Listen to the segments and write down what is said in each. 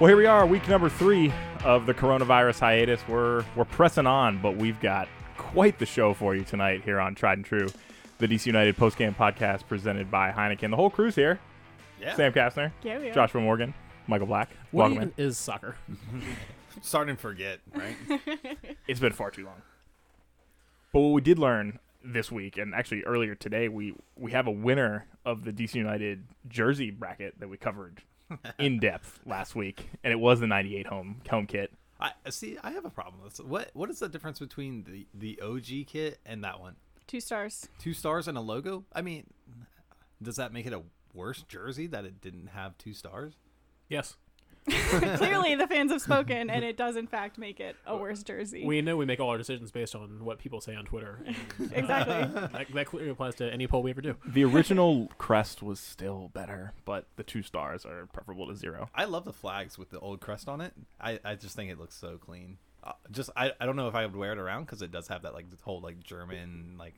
Well, here we are, week number three of the coronavirus hiatus. We're we're pressing on, but we've got quite the show for you tonight here on Tried and True, the DC United postgame podcast presented by Heineken. The whole crew's here. Yeah. Sam Kastner, Yeah, we. Joshua Morgan, Michael Black. What Welcome even in. is soccer? Starting to forget, right? It's been far too long. But what we did learn this week, and actually earlier today, we we have a winner of the DC United jersey bracket that we covered in depth last week, and it was the '98 home home kit. I see. I have a problem with this. What What is the difference between the the OG kit and that one? Two stars. Two stars and a logo. I mean, does that make it a worse jersey that it didn't have two stars? Yes. Clearly, the fans have spoken, and it does in fact make it a worse jersey. We know we make all our decisions based on what people say on Twitter. and, uh, exactly. that, that clearly applies to any poll we ever do. The original crest was still better, but the two stars are preferable to zero. I love the flags with the old crest on it. I, I just think it looks so clean. Uh, just I, I don't know if I would wear it around because it does have that like whole like German like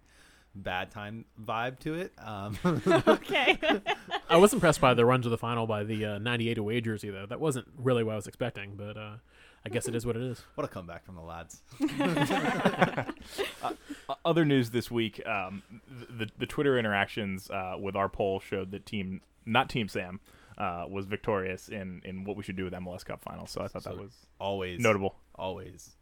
bad time vibe to it. Um, okay. I was impressed by the run to the final by the uh, 98 away jersey, though. That wasn't really what I was expecting, but uh, I guess it is what it is. what a comeback from the lads. Uh, other news this week: um, the the Twitter interactions uh, with our poll showed that team, not Team Sam, uh, was victorious in in what we should do with MLS Cup finals. So I thought that was Always notable. Always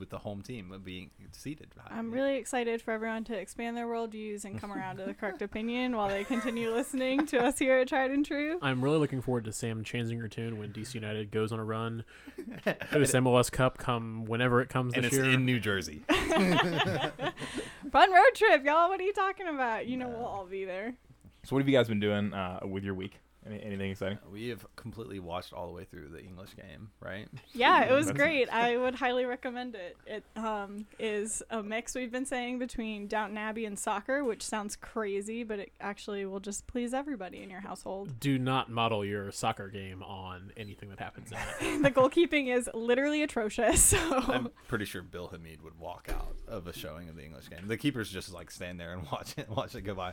with the home team being seated. I'm really excited for everyone to expand their worldviews and come around to the correct opinion while they continue listening to us here at Tried and True. I'm really looking forward to Sam changing her tune when DC United goes on a run. Host MLS Cup come whenever it comes and this it's year. in New Jersey. Fun road trip, y'all. What are you talking about? You know, we'll all be there. So what have you guys been doing uh, with your week? Any, anything exciting? We have completely watched all the way through the English game, right? Yeah, it was great. I would highly recommend it. It um, is a mix we've been saying between Downton Abbey and soccer, which sounds crazy, but it actually will just please everybody in your household. Do not model your soccer game on anything that happens in it. the goalkeeping is literally atrocious. So I'm pretty sure Bill Hamid would walk out of a showing of the English game. The keepers just like stand there and watch it, watch it go by.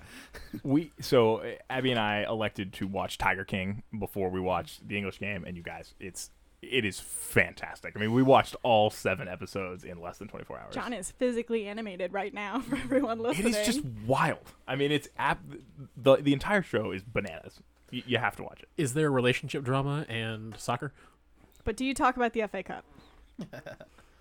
We so uh, Abby and I elected to watch Tiger King before we watched the English game, and you guys, it's it is fantastic. I mean, we watched all seven episodes in less than 24 hours. John is physically animated right now for everyone it listening. is just wild. I mean, it's ab- the the entire show is bananas. Y- you have to watch it. Is there relationship drama and soccer? But do you talk about the FA Cup?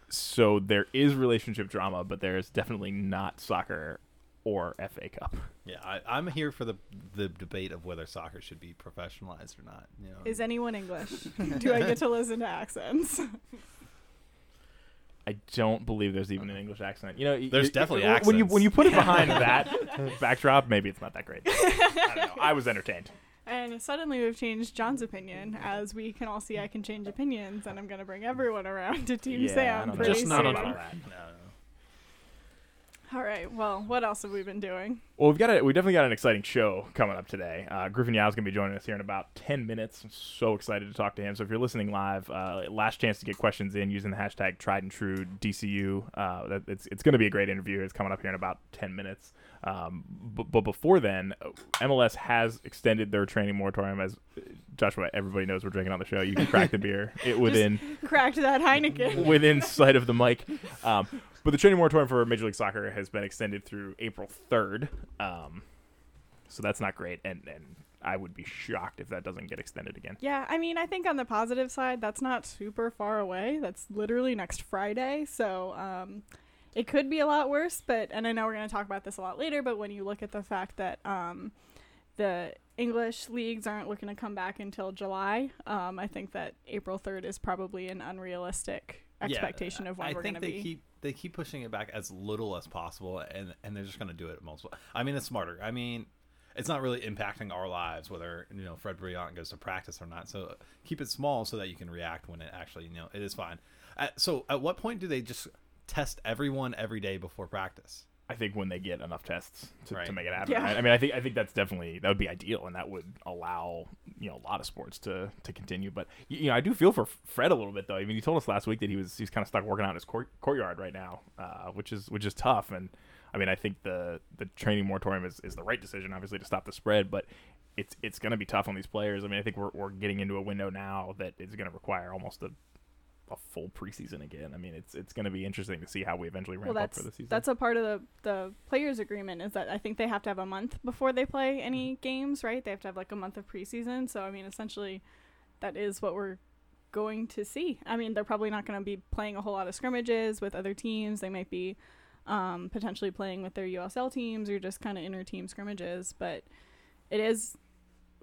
So there is relationship drama, but there is definitely not soccer or FA Cup. Yeah, I, I'm here for the the debate of whether soccer should be professionalized or not. You know, Is anyone English? do I get to listen to accents? I don't believe there's even an English accent. You know, There's y- definitely when you accents. when you put it behind that backdrop, maybe it's not that great. I don't know. I was entertained. And suddenly we've changed John's opinion. As we can all see, I can change opinions, and I'm going to bring everyone around to Team Yeah, I Sam don't know. pretty Just not soon. on about that. no, no. All right. Well, what else have we been doing? Well, we've got a, we definitely got an exciting show coming up today. Uh, Griffin Yow is going to be joining us here in about ten minutes. I'm so excited to talk to him. So if you're listening live, uh, last chance to get questions in using the hashtag Tried and True DCU. Uh, that, it's it's going to be a great interview. It's coming up here in about ten minutes. Um, but, but before then, MLS has extended their training moratorium. As Joshua, everybody knows we're drinking on the show. You can crack the beer it within Cracked that Heineken. within sight of the mic. Um, but the training moratorium for Major League Soccer has been extended through April 3rd. Um, so that's not great. And, and I would be shocked if that doesn't get extended again. Yeah, I mean, I think on the positive side, that's not super far away. That's literally next Friday. So um, it could be a lot worse. But, and I know we're going to talk about this a lot later, but when you look at the fact that um, the English leagues aren't looking to come back until July, um, I think that April 3rd is probably an unrealistic Yeah, expectation of when I we're going think to they be. keep they keep pushing it back as little as possible, and and they're just going to do it multiple. I mean, it's smarter. I mean, it's not really impacting our lives whether you know Fred Brillant goes to practice or not. So keep it small so that you can react when it actually you know it is fine. Uh, so at what point do they just test everyone every day before practice? I think when they get enough tests to, Right. to make it happen. Yeah. right? I mean, I think I think that's definitely that would be ideal, and that would allow you know a lot of sports to to continue. But you know, I do feel for Fred a little bit though. I mean, he told us last week that he was he's kind of stuck working out in his court, courtyard right now, uh, which is which is tough. And I mean, I think the the training moratorium is, is the right decision, obviously, to stop the spread. But it's it's going to be tough on these players. I mean, I think we're we're getting into a window now that is going to require almost a a full preseason again. I mean, it's it's going to be interesting to see how we eventually ramp well, up for the season. that's a part of the the players agreement is that I think they have to have a month before they play any Mm-hmm. games, right? They have to have like a month of preseason. So I mean, essentially, that is what we're going to see. I mean, they're probably not going to be playing a whole lot of scrimmages with other teams. They might be um, potentially playing with their USL teams or just kind of inter team scrimmages, but it is.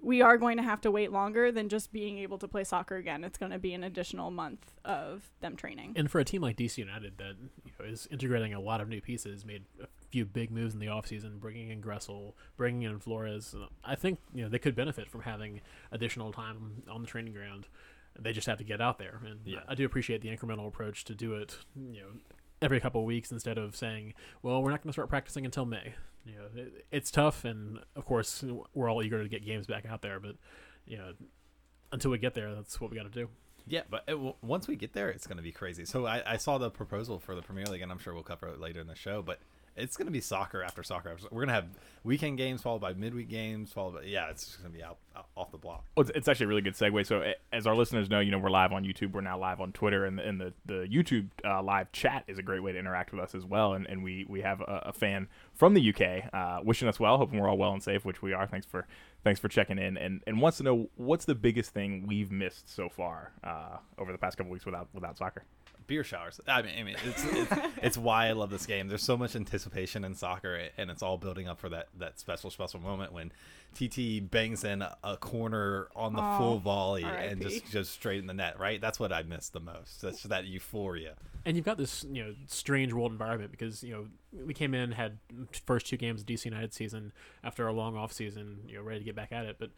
We are going to have to wait longer than just being able to play soccer again. It's going to be an additional month of them training. And for a team like DC United that you know, is integrating a lot of new pieces, made a few big moves in the offseason, bringing in Gressel, bringing in Flores, I think you know they could benefit from having additional time on the training ground. They just have to get out there, and Yeah. I do appreciate the incremental approach to do it. You know, every couple of weeks instead of saying, "Well, we're not going to start practicing until May." You know, it, it's tough, and of course, we're all eager to get games back out there, but you know, until we get there, that's what we got to do. Yeah, but it, w- once we get there, it's going to be crazy. So I, I saw the proposal for the Premier League, and I'm sure we'll cover it later in the show. But it's going to be soccer after soccer. We're going to have weekend games followed by midweek games followed by yeah, it's just going to be out, out off the block. Well, it's, it's actually a really good segue. So, as our listeners know, you know we're live on YouTube. We're now live on Twitter, and, the- and the the YouTube uh, live chat is a great way to interact with us as well. And, and we we have a, a fan from the UK uh, wishing us well, hoping we're all well and safe, which we are. Thanks for thanks for checking in, and and wants to know what's the biggest thing we've missed so far uh, over the past couple weeks without without soccer. Beer showers. I mean, I mean, it's, it's it's why I love this game. There's so much anticipation in soccer, and it's all building up for that that special special moment when TT bangs in a, a corner on the Aw, full volley and R.I.P.. just just straight in the net. Right. That's what I miss the most. That's that euphoria. and you've got this you know strange world environment because you know we came in had first two games of DC United season after a long off season you know ready to get back at it but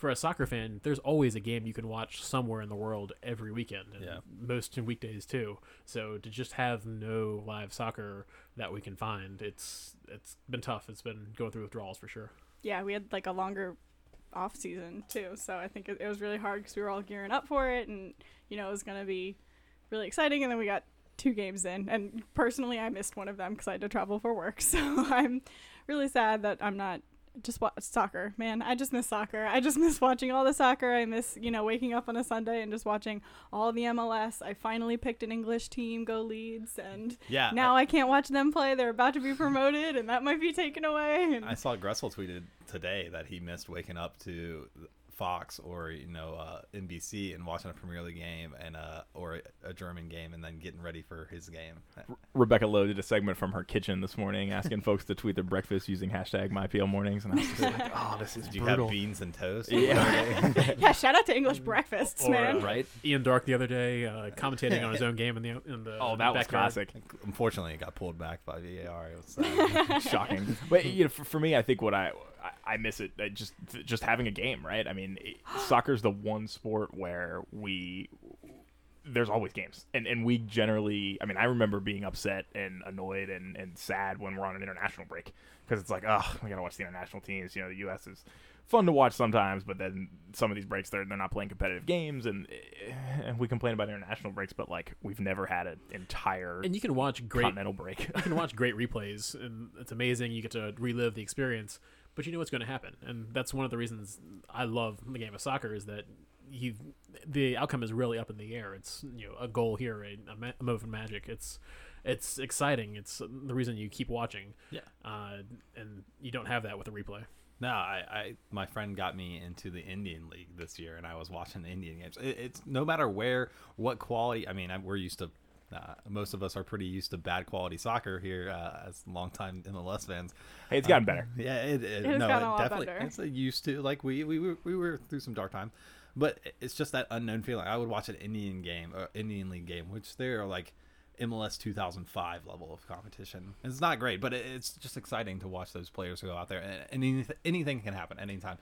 for a soccer fan there's always a game you can watch somewhere in the world every weekend and Yeah. most weekdays too so to just have no live soccer that we can find it's it's been tough it's been going through withdrawals for sure yeah, we had like a longer off season too, so I think it, it was really hard because we were all gearing up for it, and you know it was gonna be really exciting. And then we got two games in, and personally, I missed one of them because I had to travel for work. So I'm really sad that I'm not just watch soccer, man. I just miss soccer. I just miss watching all the soccer. I miss you know waking up on a Sunday and just watching all the MLS. I finally picked an English team, go Leeds, and Yeah. now I can't watch them play. They're about to be promoted, and that might be taken away. And I saw Gressel tweeted today that he missed waking up to Fox or you know uh, NBC and watching a Premier League game and uh, or a, a German game and then getting ready for his game. Rebecca Lowe did a segment from her kitchen this morning, asking folks to tweet their breakfast using hashtag MyPLMornings, and I was just like, oh, this is Do you brutal. have beans and toast? Yeah. yeah, shout out to English breakfasts, Or, man. uh, right? Ian Darke the other day uh, commentating on his own game in the in the Oh, that was classic. Unfortunately, it got pulled back by VAR. It was sad. shocking. But you know, for, for me, I think what I I, I miss it uh, just just having a game, right? I mean, it, soccer's the one sport where we there's always games, and and we generally, I mean, I remember being upset and annoyed and and sad when we're on an international break because it's like, oh, we gotta watch the international teams. You know, the U.S. is fun to watch sometimes, but then some of these breaks they're they're not playing competitive games, and eh, and we complain about international breaks, but like we've never had an entire And you can watch great continental break. you can watch great replays and it's amazing you get to relive the experience but you know what's going to happen and that's one of the reasons i love the game of soccer is that you the outcome is really up in the air it's you know a goal here a, a, move of magic it's it's exciting it's the reason you keep watching yeah. uh, and you don't have that with a replay No, I, I, my friend got me into the Indian League this year, and I was watching the Indian games. It, it's no matter where, what quality. I mean, I, we're used to. Uh, most of us are pretty used to bad quality soccer here uh, as longtime MLS fans. hey, it's gotten better. Yeah, it, it, has no, gotten it a lot definitely. better. It's a used to like we we were, we were through some dark time, but it's just that unknown feeling. I would watch an Indian game, or Indian League game, which they're like MLS 2005 level of competition. It's not great, but it, it's just exciting to watch those players go out there, and, and anything, anything can happen anytime.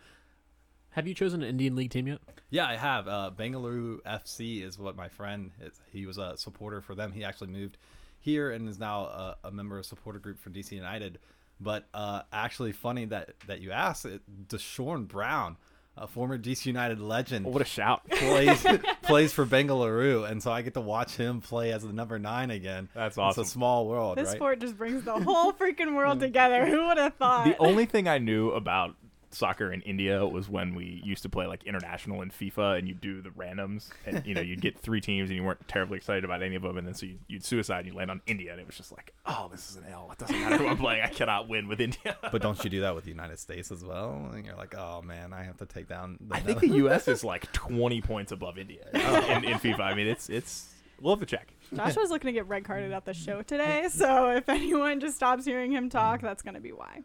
Have you chosen an indian league team yet Yeah, I have. Uh, Bengaluru FC is what my friend is. He was a supporter for them. He actually moved here and is now a, a member of supporter group for DC United. But uh, actually, funny that that you asked. It, Deshorn Brown, a former DC United legend, Oh, what a shout! plays plays for Bengaluru, and so I get to watch him play as the number nine again. That's awesome. It's a small world, This right? sport just brings the whole freaking world together. Who would have thought? the only thing I knew about soccer in India was when we used to play like international in FIFA, and you do the randoms, and you know you'd get three teams, and you weren't terribly excited about any of them, and then so you'd, you'd suicide, and you land on India, and it was just like, oh, this is an L. It doesn't matter who I'm playing, I cannot win with India. But don't you do that with the United States as well? And you're like, oh man, I have to take down. The I think the U.S. is like 20 points above India in, in FIFA. I mean, it's it's we'll have to check. Joshua's looking to get red carded at the show today, so if anyone just stops hearing him talk, that's going to be why.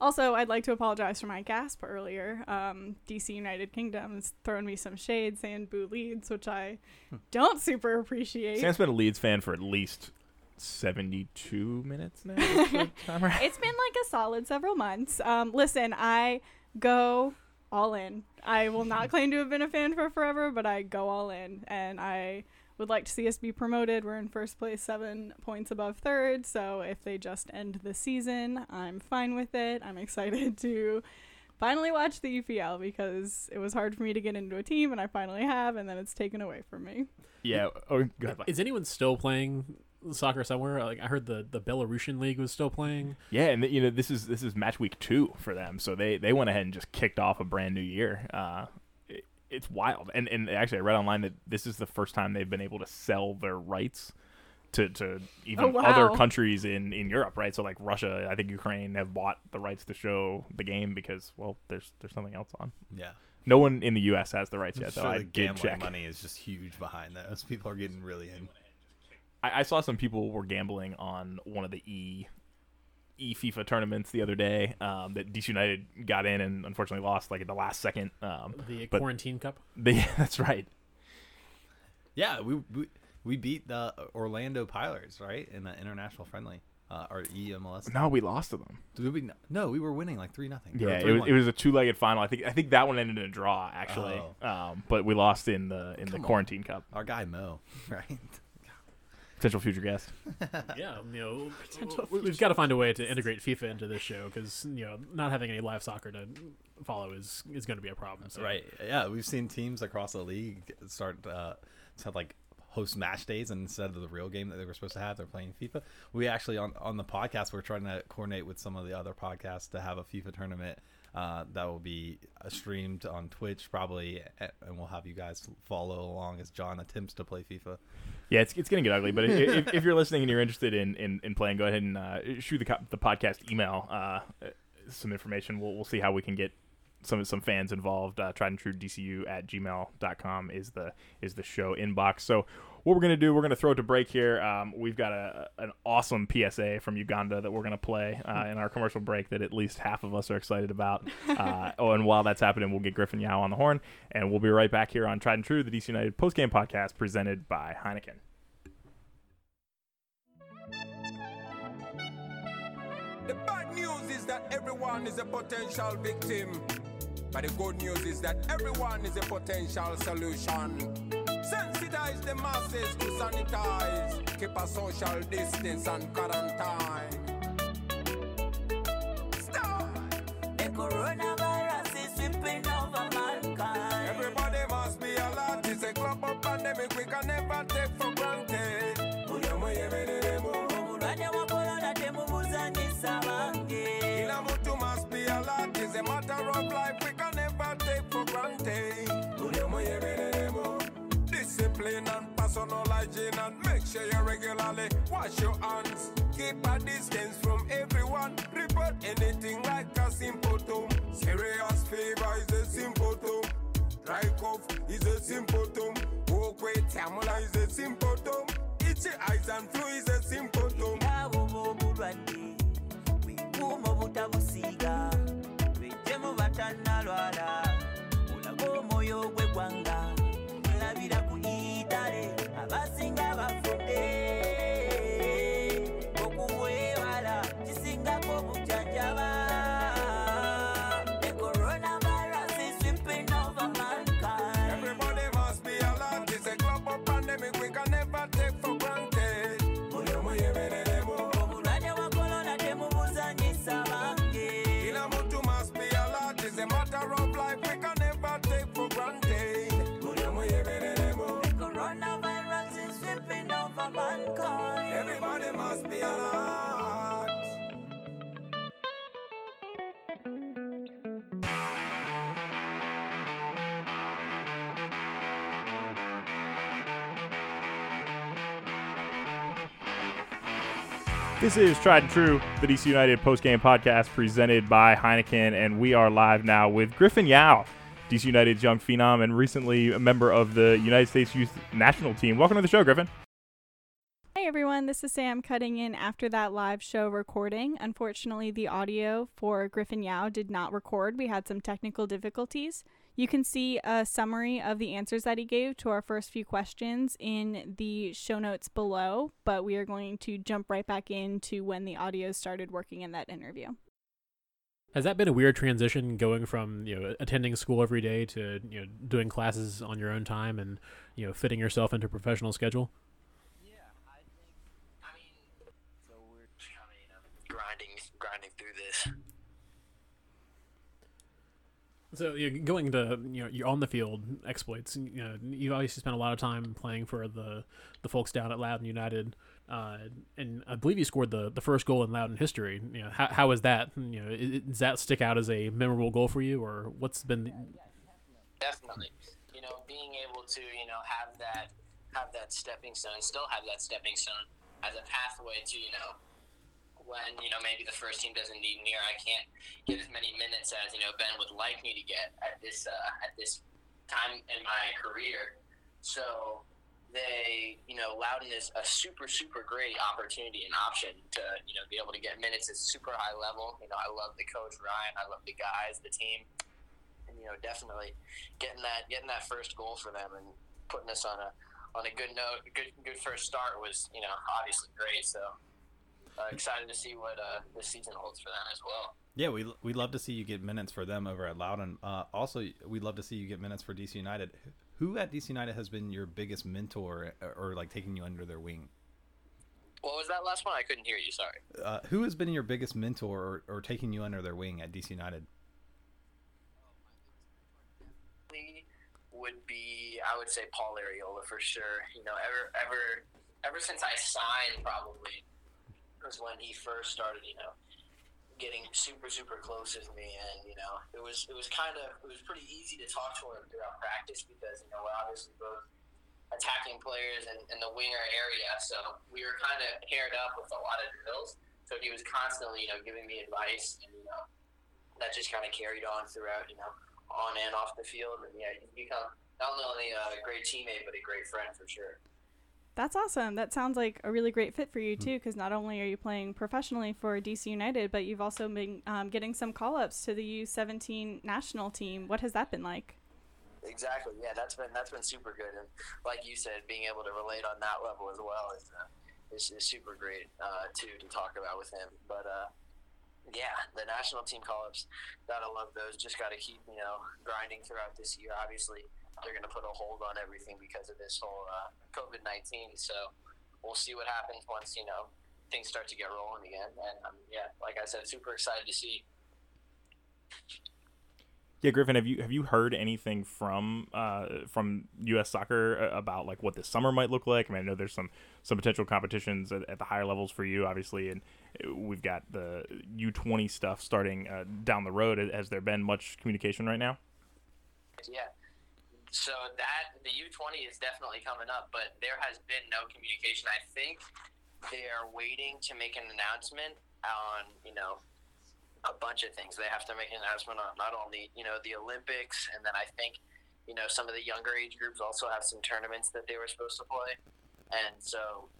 Also, I'd like to apologize for my gasp earlier. Um, DC United Kingdom's throwing me some shade saying boo Leeds, which I don't super appreciate. Sam's been a Leeds fan for at least 72 minutes now. is the timer? it's been like a solid several months. Um, listen, I go all in. I will not claim to have been a fan for forever, but I go all in, and I would like to see us be promoted. We're in first place, seven points above third. So if they just end the season, I'm fine with it. I'm excited to finally watch the EPL because it was hard for me to get into a team, and I finally have, and then it's taken away from me. yeah. Oh, go ahead. Is anyone still playing soccer somewhere? Like I heard the the Belarusian league was still playing. Yeah, and you know this is this is match week two for them, so they they went ahead and just kicked off a brand new year. Uh, it, it's wild, and and actually I read online that this is the first time they've been able to sell their rights to to even Oh, wow. other countries in in Europe, right? So like Russia, I think Ukraine have bought the rights to show the game because well, there's there's something else on. Yeah. No one in the U.S. has the rights I'm yet, though. sure I the did gambling check. money is just huge behind those. People are getting really in. I, I saw some people were gambling on one of the E E FIFA tournaments the other day um, that DC United got in and unfortunately lost like at the last second. Um, The But- quarantine cup. they, that's right. Yeah, we we, we beat the Orlando Pirates right in the international friendly uh, or EMLS. No, we lost to them. Did we? No, we were winning like three nothing. Yeah, it was, it was a two-legged final. I think I think that one ended in a draw actually, um, but we lost in the in the Come on. quarantine cup. our guy Mo, right? Potential future guest. yeah, you know, we- we've got to find a way to integrate FIFA into this show because you know not having any live soccer to follow is is going to be a problem. So. Right. Yeah, we've seen teams across the league start uh, to have like host match days and instead of the real game that they were supposed to have, they're playing FIFA. We actually on on the podcast we're trying to coordinate with some of the other podcasts to have a FIFA tournament. Uh, that will be uh, streamed on Twitch probably, and we'll have you guys follow along as John attempts to play FIFA. Yeah, it's, it's going to get ugly. But if, if you're listening and you're interested in, in, in playing, go ahead and uh, shoot the, the podcast email uh, some information. We'll, we'll see how we can get some some fans involved. Uh, tried and true DCU at gmail.com is the is the show inbox. So what we're gonna do, we're gonna throw it to break here. Um, we've got a an awesome PSA from Uganda that we're gonna play uh, in our commercial break that at least half of us are excited about. Uh, oh, and while that's happening, we'll get Griffin Yow on the horn, and we'll be right back here on Tried and True, the DC United postgame podcast presented by Heineken. The bad news is that everyone is a potential victim. But the good news is that everyone is a potential solution. Sensitize the masses to sanitize. Keep a social distance and quarantine. Stop! The coronavirus Personal hygiene and make sure you regularly wash your hands. Keep a distance from everyone. Report anything like a symptom. Serious fever is a symptom. Dry cough is a symptom. Walk with tamula is a symptom. Itchy eyes and flu is a symptom. Bwekuuma obutabusiiga This is Tried and True, the DC United postgame podcast presented by Heineken, and we are live now with Griffin Yow, DC United's young phenom and recently a member of the United States Youth National Team. Welcome to the show, Griffin. This is Sam cutting in after that live show recording. Unfortunately, the audio for Griffin Yow did not record. We had some technical difficulties. You can see a summary of the answers that he gave to our first few questions in the show notes below, but we are going to jump right back into when the audio started working in that interview. Has that been a weird transition going from you know attending school every day to you know doing classes on your own time and you know fitting yourself into a professional schedule? Yeah, I think. I mean, so we're just kind of you know grinding, grinding through this. So you're going to you know you're on the field exploits. You know you obviously spent a lot of time playing for the the folks down at Loudoun United, uh, and I believe you scored the, the first goal in Loudoun history. You know how how is that? You know i- does that stick out as a memorable goal for you, or what's been? The, Definitely, you know, being able to you know have that have that stepping stone, still have that stepping stone as a pathway to you know when you know maybe the first team doesn't need me or I can't get as many minutes as you know Ben would like me to get at this uh, at this time in my career. So they, you know, Loudoun is a super, super great opportunity and option to, you know, be able to get minutes at super high level. You know, I love the coach Ryan, I love the guys, the team, and you know, definitely getting that getting that first goal for them and putting us on a on a good note, good good first start was, you know, obviously great. So uh, excited to see what uh, this season holds for them as well. Yeah, we we love to see you get minutes for them over at Loudoun. Uh, also, we'd love to see you get minutes for DC United. Who at DC United has been your biggest mentor or, or like taking you under their wing? What was that last one? I couldn't hear you. Sorry. Uh, who has been your biggest mentor or, or taking you under their wing at DC United? would be I would say Paul Arriola for sure. You know, ever ever ever since I signed probably was when he first started, you know, getting super super close with me and you know, it was it was kind of it was pretty easy to talk to him throughout practice because you know, we're obviously both attacking players in, in the winger area, so we were kind of paired up with a lot of drills. So he was constantly, you know, giving me advice and you know, that just kind of carried on throughout, you know, on and off the field. And yeah, you become not only a great teammate, but a great friend for sure. That's awesome. That sounds like a really great fit for you too, because not only are you playing professionally for DC United, but you've also been um, getting some call-ups to the U17 national team. What has that been like? Exactly. Yeah, that's been that's been super good, and like you said, being able to relate on that level as well is uh, is, is super great uh, too to talk about with him. But uh, yeah, the national team call-ups, gotta love those. Just gotta keep you know grinding throughout this year. Obviously, they're gonna put a hold on everything because of this whole uh, COVID nineteen. So we'll see what happens once you know things start to get rolling again. And um, yeah, like I said, super excited to see. Yeah, Griffin, have you have you heard anything from uh, from U.S. Soccer uh, about like what this summer might look like? I mean, I know there's some some potential competitions at, at the higher levels for you, obviously, and uh, we've got the U20 stuff starting uh, down the road. Has there been much communication right now? Yeah. So that the U20 is definitely coming up, but there has been no communication. I think they are waiting to make an announcement on you know a bunch of things. They have to make an announcement on not only you know the Olympics, and then I think you know some of the younger age groups also have some tournaments that they were supposed to play, and so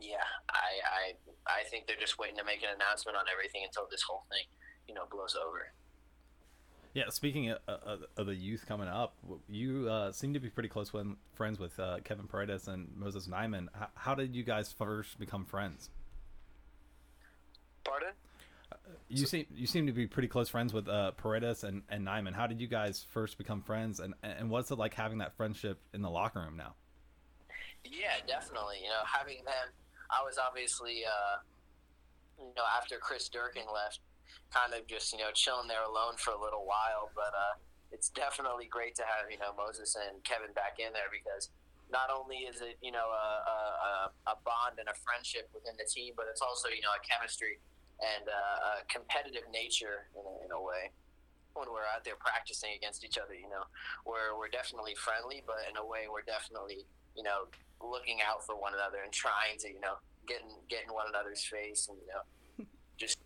yeah, I I I think they're just waiting to make an announcement on everything until this whole thing you know blows over. Yeah, speaking of, of, of the youth coming up, you uh, seem to be pretty close friends with uh, Kevin Paredes and Moses Nyeman. How, how did you guys first become friends? Pardon? You seem you seem to be pretty close friends with uh, Paredes and, and Nyeman. How did you guys first become friends, and and what's it like having that friendship in the locker room now? Yeah, definitely. You know, having them, I was obviously, uh, you know, after Chris Durkin left, kind of just you know chilling there alone for a little while. But uh, it's definitely great to have you know Moses and Kevin back in there because not only is it you know a, a, a bond and a friendship within the team, but it's also you know a chemistry and uh, a competitive nature in a, in a way when we're out there practicing against each other. You know, we're we're definitely friendly, but in a way we're definitely you know looking out for one another and trying to you know getting getting one another's face and you know just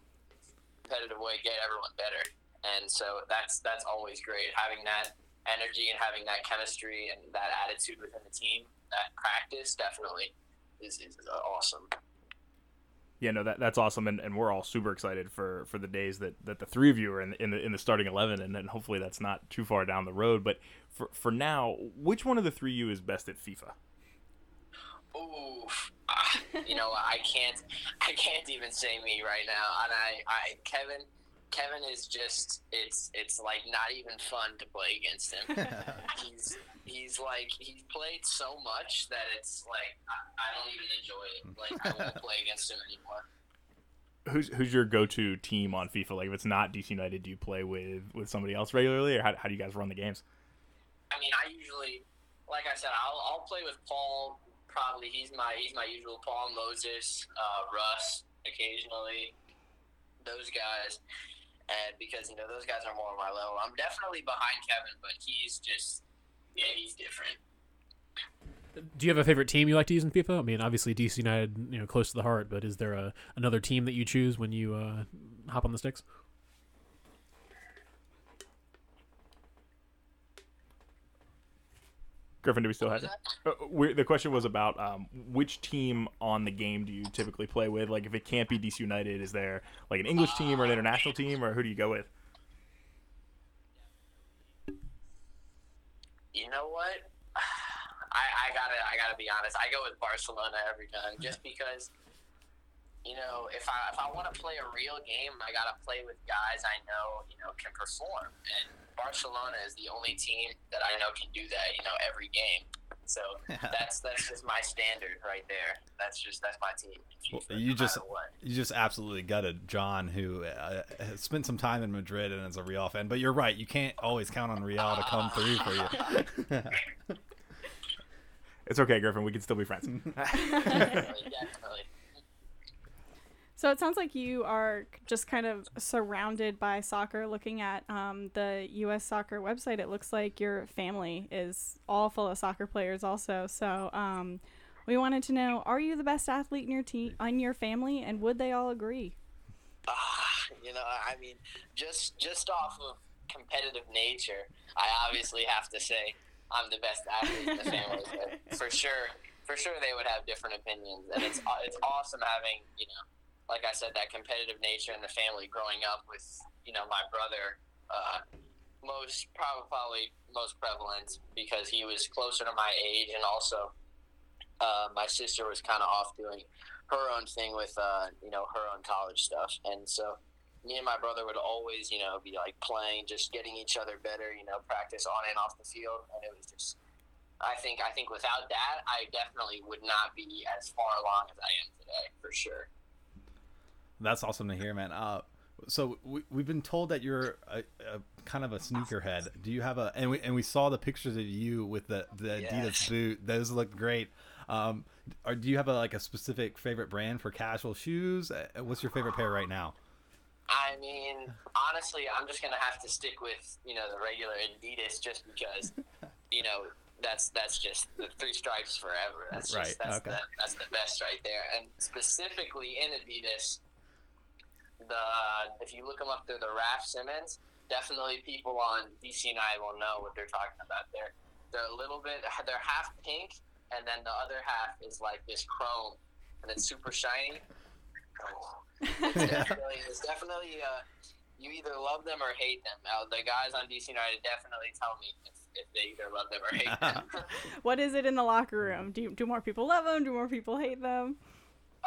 competitive way get everyone better. And so that's that's always great having that energy and having that chemistry and that attitude within the team. That practice definitely is, is awesome. Yeah, no, that that's awesome, and, and we're all super excited for, for the days that, that the three of you are in, in the in the starting eleven, and then hopefully that's not too far down the road. But for for now, which one of the three of you is best at FIFA? Ooh, you know I can't I can't even say me right now. And I, I Kevin Kevin is just it's it's like not even fun to play against him. he's he's like he's played so much that it's like I, I don't even enjoy it. Like I won't play against him anymore. Who's who's your go to team on FIFA? Like if it's not DC United, do you play with with somebody else regularly, or how, how do you guys run the games? I mean, I usually, like I said, I'll, I'll play with Paul. Probably he's my he's my usual Paul Moses, uh, Russ occasionally, those guys, and because you know those guys are more on my level. I'm definitely behind Kevin, but he's just yeah, he's different. Do you have a favorite team you like to use in FIFA? I mean, obviously DC United, you know, close to the heart. But is there a another team that you choose when you uh, hop on the sticks? Griffin, do we still What have was you? Uh, the question was about um, which team on the game do you typically play with? Like, if it can't be DC United, is there like an English team or an international team, or who do you go with? You know what? I, I gotta I gotta be honest. I go with Barcelona every time, just because. You know, if I if I want to play a real game, I gotta play with guys I know you know can perform, and Barcelona is the only team that I know can do that. You know, every game. So that's that's just my standard right there. That's just that's my team. Well, you no just what. you just absolutely gutted John, who uh, has spent some time in Madrid and is a Real fan. But you're right; you can't always count on Real to come through for you. It's okay, Griffin. We can still be friends. definitely, definitely. So it sounds like you are just kind of surrounded by soccer. Looking at um, the U.S. soccer website, it looks like your family is all full of soccer players, also. So um, we wanted to know: Are you the best athlete in your team, in your family, and would they all agree? Ah, you know, I mean, just just off of competitive nature, I obviously have to say I'm the best athlete in the family. for sure, for sure, they would have different opinions, and it's it's awesome having you know, like I said, that competitive nature in the family. Growing up with you know my brother, uh, most probably most prevalent because he was closer to my age, and also uh, my sister was kind of off doing her own thing with uh, you know her own college stuff, and so me and my brother would always you know be like playing, just getting each other better, you know, practice on and off the field, and it was just. I think I think without that, I definitely would not be as far along as I am today, for sure. That's awesome to hear, man. Uh, so we, we've been told that you're a, a kind of a sneakerhead. Do you have a and we and we saw the pictures of you with the the Adidas boot. Those look great. Um, or do you have a, like a specific favorite brand for casual shoes? Uh, What's your favorite pair right now? I mean, honestly, I'm just gonna have to stick with you know the regular Adidas just because you know that's that's just the three stripes forever. That's just Right, that's okay. the that's the best right there. And specifically in Adidas, the if you look them up, they're the Raf Simons. Definitely, people on DC and I will know what they're talking about. They're they're a little bit they're half pink, and then the other half is like this chrome, and it's super shiny. Oh. It's definitely, it's definitely uh, you either love them or hate them. Now, the guys on DC United definitely tell me if, if they either love them or hate them. What is it in the locker room? Do you, do more people love them? Do more people hate them?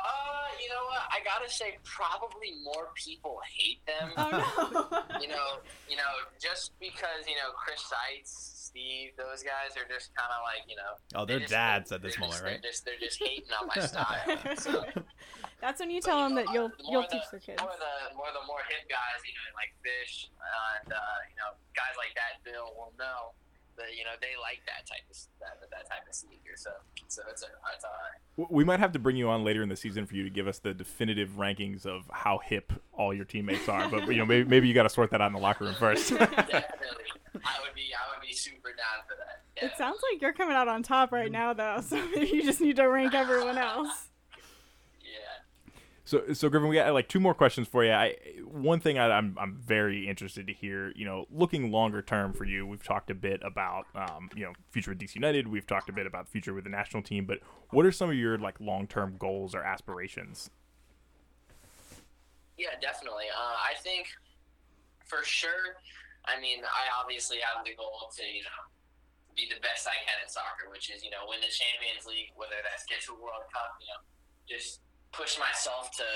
Uh, you know what? I gotta say, probably more people hate them. Oh no! you know, you know, just because you know Chris Seitz, Steve, those guys are just kind of like you know. Oh, they they're just- dads at this they're moment, just, right? They're just they're just hating on my style. So, That's when you but, tell you them know, that you'll the you'll the- teach their kids. More the more the more hip guys, you know, like Fish and uh, you know guys like that, Bill will know that you know they like that type of that, that type of sneaker. So so it's a it's all right. We might have to bring you on later in the season for you to give us the definitive rankings of how hip all your teammates are. But you know, maybe maybe you got to sort that out in the locker room first. Definitely, I would be I would be super down for that. It sounds like you're coming out on top right mm. now, though. So maybe you just need to rank everyone else. So, so Griffin, we got like two more questions for you. I one thing I, I'm I'm very interested to hear. You know, looking longer term for you, we've talked a bit about um, you know future with DC United. We've talked a bit about future with the national team. But what are some of your like long term goals or aspirations? Yeah, definitely. Uh, I think for sure. I mean, I obviously have the goal to you know be the best I can in soccer, which is you know win the Champions League, whether that's get to a World Cup. You know, just push myself to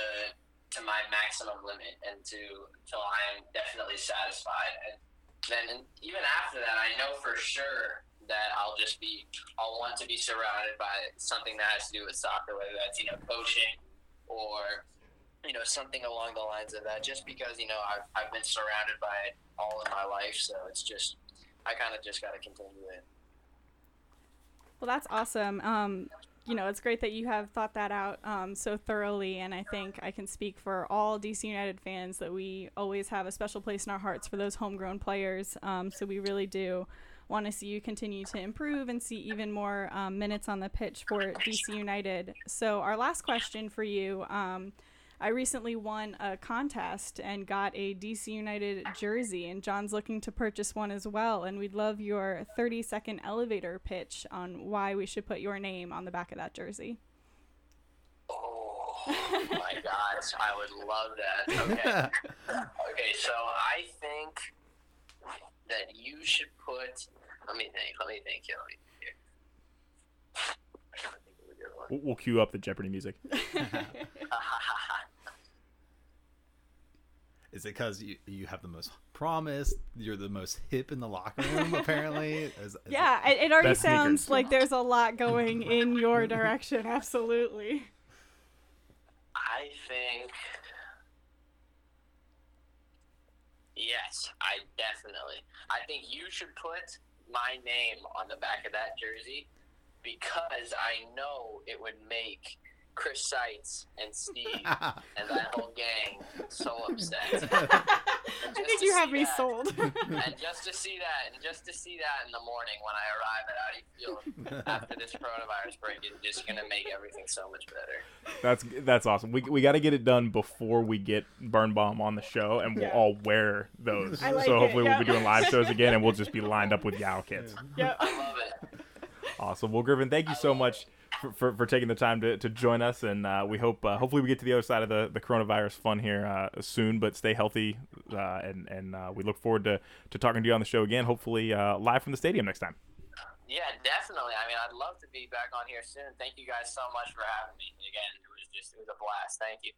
to my maximum limit and to until I am definitely satisfied. And then even after that, I know for sure that I'll just be I'll want to be surrounded by something that has to do with soccer, whether that's you know coaching or you know something along the lines of that. Just because you know I've I've been surrounded by it all in my life, so it's just I kind of just got to continue it. Well, that's awesome. Um, you know, it's great that you have thought that out um, so thoroughly, and I think I can speak for all DC United fans that we always have a special place in our hearts for those homegrown players. Um, so we really do want to see you continue to improve and see even more um, minutes on the pitch for DC United. So our last question for you. I recently won a contest and got a DC United jersey, and John's looking to purchase one as well. And we'd love your 30 second elevator pitch on why we should put your name on the back of that jersey. Oh my gosh, I would love that. Okay. okay, so I think that you should put. Let me think. Let me think. here, Let me think. here. I'm trying to think of a good one. We'll, we'll cue up the Jeopardy music. Is it because you, you have the most promise? You're the most hip in the locker room, apparently. Is, is Yeah, it, it already sounds sneakers. like there's a lot going in your direction. Absolutely. I think. Yes, I definitely. I think you should put my name on the back of that jersey because I know it would make Chris Seitz and Steve and that whole gang so upset. I think you have me sold. and just to see that, and just to see that in the morning when I arrive at Audi Field after this coronavirus break is just gonna make everything so much better. That's that's awesome. We, we got to get it done before we get Birnbaum on the show, and we'll Yeah. all wear those. I like so it, hopefully we'll be doing live shows again, and we'll just be lined up with Yow kits. yep. I love it. Awesome. Well, Griffin, thank you so much for, for, for taking the time to, to join us, and uh, we hope uh, hopefully we get to the other side of the, the coronavirus fun here uh, soon. But stay healthy, uh, and and uh, we look forward to, to talking to you on the show again. Hopefully uh, live from the stadium next time. Yeah, definitely. I mean, I'd love to be back on here soon. Thank you guys so much for having me. Again, it was just it was a blast. Thank you.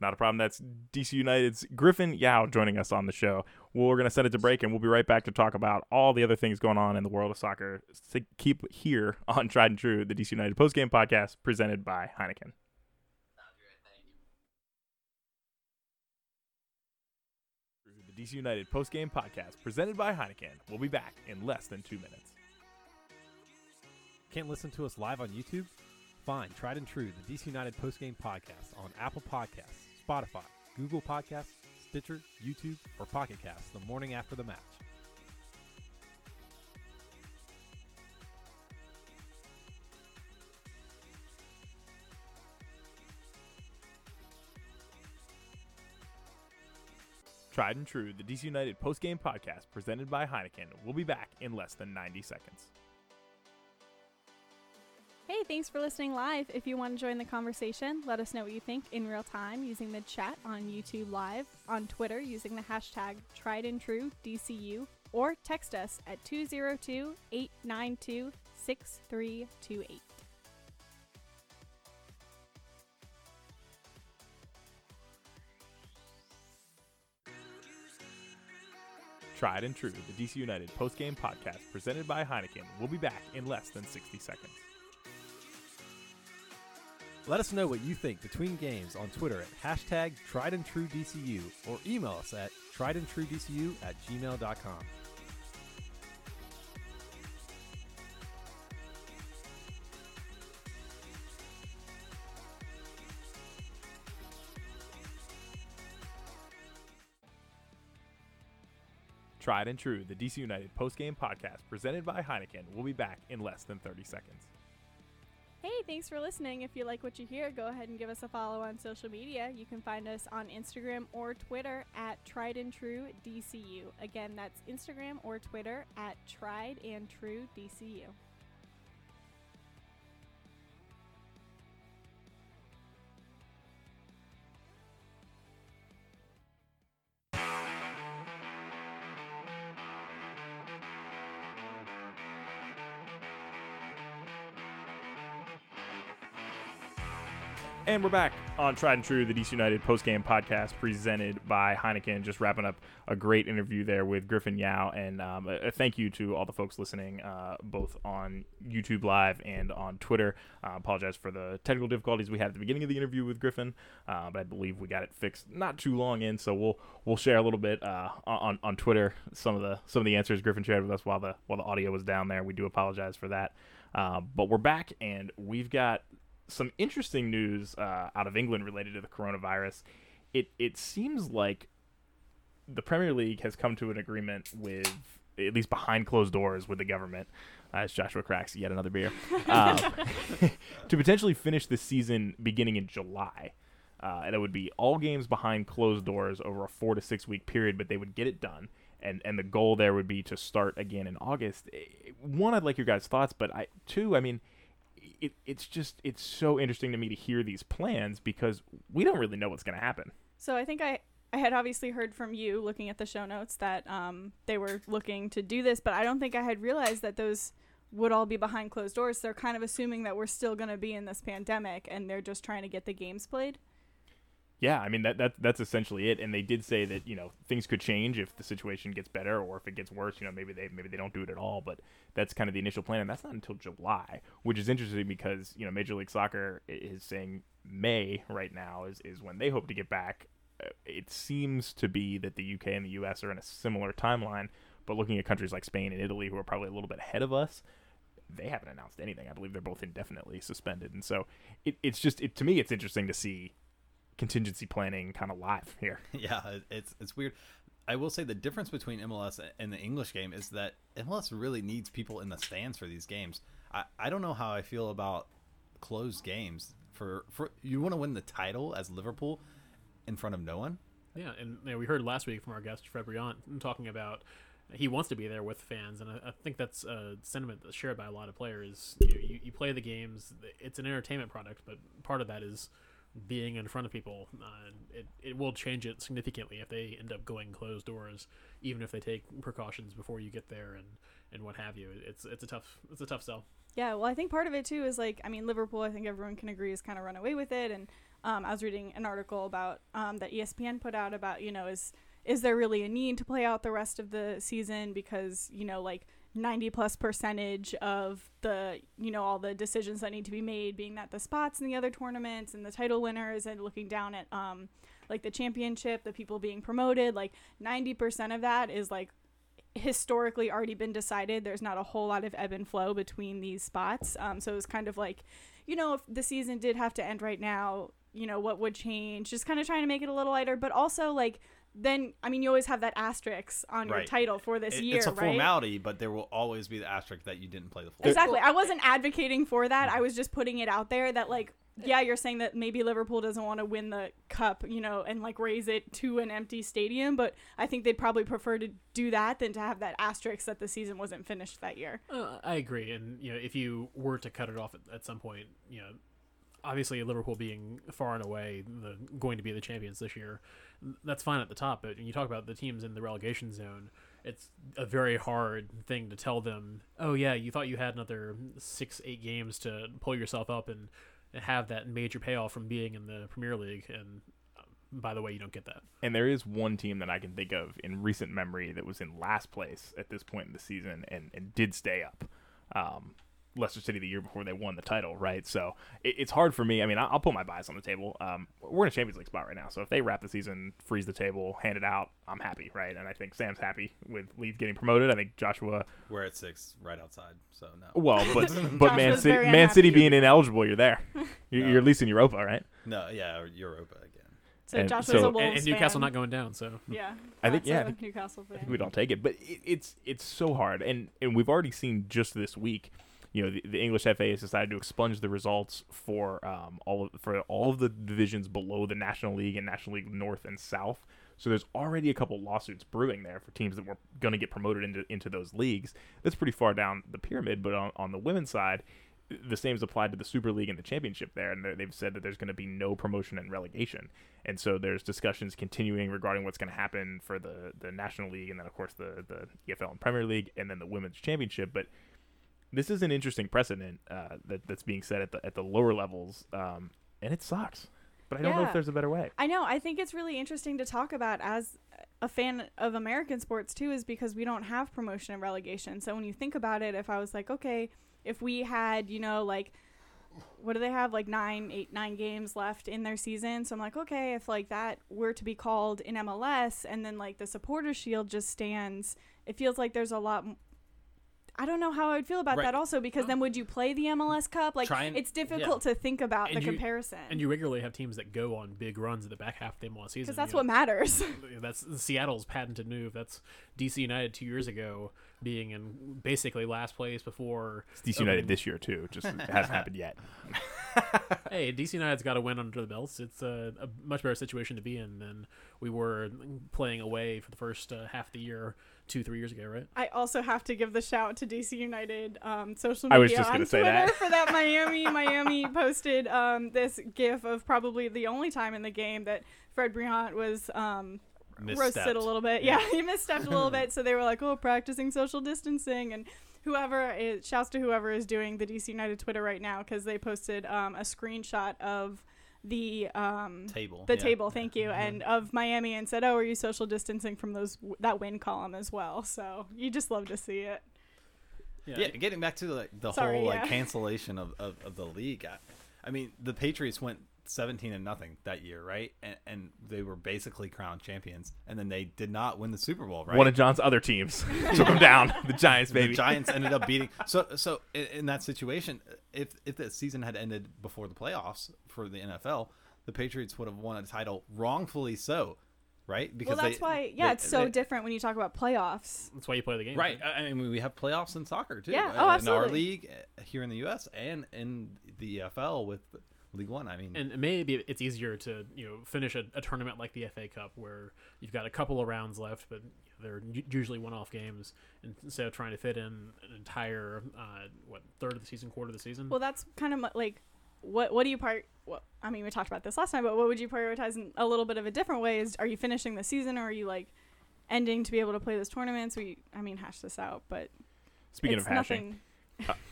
Not a problem. That's DC United's Griffin Yow joining us on the show. We're going to send it to break, and we'll be right back to talk about all the other things going on in the world of soccer. So keep here on Tried and True, the DC United postgame podcast presented by Heineken. The DC United postgame podcast presented by Heineken. We'll be back in less than two minutes. Can't listen to us live on YouTube? Fine, tried and true, the DC United postgame podcast on Apple Podcasts, Spotify, Google Podcasts, Stitcher, YouTube, or Pocket Casts the morning after the match. Tried and True, the DC United post-game podcast presented by Heineken. We'll be back in less than 90 seconds. Hey, thanks for listening live. If you want to join the conversation, let us know what you think in real time using the chat on YouTube Live, on Twitter using the hashtag tried and true DCU, or text us at 202 892 6328. Tried and True, the DC United postgame podcast presented by Heineken. We'll be back in less than 60 seconds. Let us know what you think between games on Twitter at hashtag tried and true DCU or email us at triedandtruedcu at gmail.com. Tried and True, the DC United postgame podcast presented by Heineken. We'll be back in less than 30 seconds. Hey, thanks for listening. If you like what you hear, go ahead and give us a follow on social media. You can find us on Instagram or Twitter at Tried and True DCU. Again, that's Instagram or Twitter at Tried and True DCU. And we're back on Tried and True, the DC United postgame podcast presented by Heineken. Just wrapping up a great interview there with Griffin Yow. And um, a, thank you to all the folks listening, uh, both on YouTube Live and on Twitter. Uh, apologize for the technical difficulties we had at the beginning of the interview with Griffin, uh, but I believe we got it fixed not too long in. So we'll we'll share a little bit uh, on on Twitter some of the some of the answers Griffin shared with us while the while the audio was down there. We do apologize for that. Uh, but we're back, and we've got some interesting news uh, out of England related to the coronavirus. It it seems like the Premier League has come to an agreement with at least behind closed doors with the government. Uh, as Joshua cracks yet another beer um, to potentially finish the season beginning in July. Uh, and it would be all games behind closed doors over a four to six week period, but they would get it done. And and the goal there would be to start again in August. Eh, One, I'd like your guys' thoughts, but I two, I mean, it, it's just it's so interesting to me to hear these plans because we don't really know what's going to happen. So I think I I had obviously heard from you looking at the show notes that um, they were looking to do this, but I don't think I had realized that those would all be behind closed doors. They're kind of assuming that we're still going to be in this pandemic and they're just trying to get the games played. Yeah, I mean that, that that's essentially it. And they did say that you know things could change if the situation gets better or if it gets worse. You know maybe they maybe they don't do it at all. But that's kind of the initial plan, and that's not until July, which is interesting because you know Major League Soccer is saying May right now is is when they hope to get back. Uh, It seems to be that the UK and the US are in a similar timeline, but looking at countries like Spain and Italy, who are probably a little bit ahead of us, they haven't announced anything. I believe they're both indefinitely suspended, and so it, it's just it to me it's interesting to see contingency planning kind of live here. yeah, it's it's weird. I will say the difference between MLS and the English game is that MLS really needs people in the stands for these games. I, I don't know how I feel about closed games. For for you want to win the title as Liverpool in front of no one. Yeah, and you know, we heard last week from our guest Fred Brillant talking about he wants to be there with fans, and I, I think that's a sentiment that's shared by a lot of players. You, know, you, you play the games; it's an entertainment product, but part of that is being in front of people. Uh, it it will change it significantly if they end up going closed doors, even if they take precautions before you get there and and what have you. It's it's a tough it's a tough sell. Yeah, well, I think part of it too is like, I mean, Liverpool. I think everyone can agree has kind of run away with it. And um, I was reading an article about um, that ESPN put out about you know is is there really a need to play out the rest of the season because you know like 90 plus percentage of the you know all the decisions that need to be made being that the spots in the other tournaments and the title winners and looking down at um like the championship the people being promoted like 90% of that is like historically already been decided. There's not a whole lot of ebb and flow between these spots. Um, so it was kind of like, you know, if the season did have to end right now, you know, what would change? Just kind of trying to make it a little lighter, but also like, then I mean, you always have that asterisk on your title for this It- year, it's a right? formality, but there will always be the asterisk that you didn't play the full. Exactly. I wasn't advocating for that. I was just putting it out there that like yeah, you're saying that maybe Liverpool doesn't want to win the cup, you know, and like raise it to an empty stadium, but I think they'd probably prefer to do that than to have that asterisk that the season wasn't finished that year. Uh, I agree, and you know, if you were to cut it off at, at some point, you know, obviously Liverpool being far and away the going to be the champions this year, that's fine at the top. But when you talk about the teams in the relegation zone, it's a very hard thing to tell them. Oh yeah, you thought you had another six, eight games to pull yourself up and have that major payoff from being in the Premier League, and um, by the way, you don't get that. And there is one team that I can think of in recent memory that was in last place at this point in the season and, and did stay up. Um, Leicester City the year before they won the title, right? So it, it's hard for me. I mean, I- I'll put my bias on the table. Um, we're in a Champions League spot right now, so if they wrap the season, freeze the table, hand it out, I'm happy, right? And I think Sam's happy with Leeds getting promoted. I think Joshua, We're at six, right outside. So no. well, but but Man City, very Man City being ineligible, you're there. You're, No. you're at least in Europa, right? No, yeah, Europa again. So And Joshua's so- a Wolves And, and Newcastle fan. not going down, so Yeah, I think- yeah, I a think- Newcastle fan. I think we'd all take it. But it, it's it's so hard, and and we've already seen just this week you know the, the English FA has decided to expunge the results for um, all of, for all of the divisions below the National League and National League North and South. So there's already a couple lawsuits brewing there for teams that were going to get promoted into into those leagues. That's pretty far down the pyramid. But on, on the women's side, the same is applied to the Super League and the Championship there, and they've said that there's going to be no promotion and relegation. And so there's discussions continuing regarding what's going to happen for the the National League, and then of course the the EFL and Premier League, and then the Women's Championship. But this is an interesting precedent uh, that that's being set at the at the lower levels, um, and it sucks. But I don't know if there's a better way. I know. I think it's really interesting to talk about as a fan of American sports too, is because we don't have promotion and relegation. So when you think about it, if I was like, okay, if we had, you know, like, what do they have, like nine, eight, nine games left in their season? So I'm like, okay, if like that were to be called in MLS, and then like the supporter shield just stands, it feels like there's a lot. M- I don't know how I would feel about Right. that also because then would you play the MLS Cup? Like Try and- it's difficult to think about And the you- comparison And you regularly have teams that go on big runs at the back half of the MLS season. because that's you what know. matters. That's Seattle's patented move. That's DC United two years ago being in basically last place before It's DC United opening- this year too. Just it hasn't happened yet. hey, DC United's got a win under the belts. It's a, a much better situation to be in than we were playing away for the first uh, half of the year two, three years ago, right? I also have to give the shout to DC United um, social I media was just on gonna say Twitter that. for that Miami. Miami posted um, this GIF of probably the only time in the game that Fred Brillant was um, roasted a little bit. Yeah, he misstepped a little bit. So they were like, "Oh, practicing social distancing." And whoever is shouts to whoever is doing the DC United Twitter right now because they posted um, a screenshot of the um, Table. the yeah. table thank you and of miami and said oh are you social distancing from those that win column as well so you just love to see it Yeah, getting back to like the Sorry, whole like cancellation of, of, of the league. I, I mean, the Patriots went seventeen and nothing that year, right? And, and they were basically crowned champions, and then they did not win the Super Bowl, right? One of John's other teams took them down. The Giants, baby. the Giants ended up beating. So so in, in that situation, if if the season had ended before the playoffs for the NFL, the Patriots would have won a title wrongfully so, right? well that's they- why yeah they- it's so they- different when you talk about playoffs That's why you play the game. Right. I I mean, we have playoffs in soccer too. Yeah. uh, Oh, In our league uh, here in the U.S. and in the EFL with League One. I mean, And maybe it's easier to you know finish a, a tournament like the FA Cup where you've got a couple of rounds left, but they're usually one-off games and instead of trying to fit in an entire uh, what third of the season, quarter of the season. well that's kind of like what what do you part what i mean we talked about this last time but what would you prioritize in a little bit of a different way is are you finishing the season or are you like ending to be able to play those tournaments we i mean hash this out but Speaking it's of hashing, nothing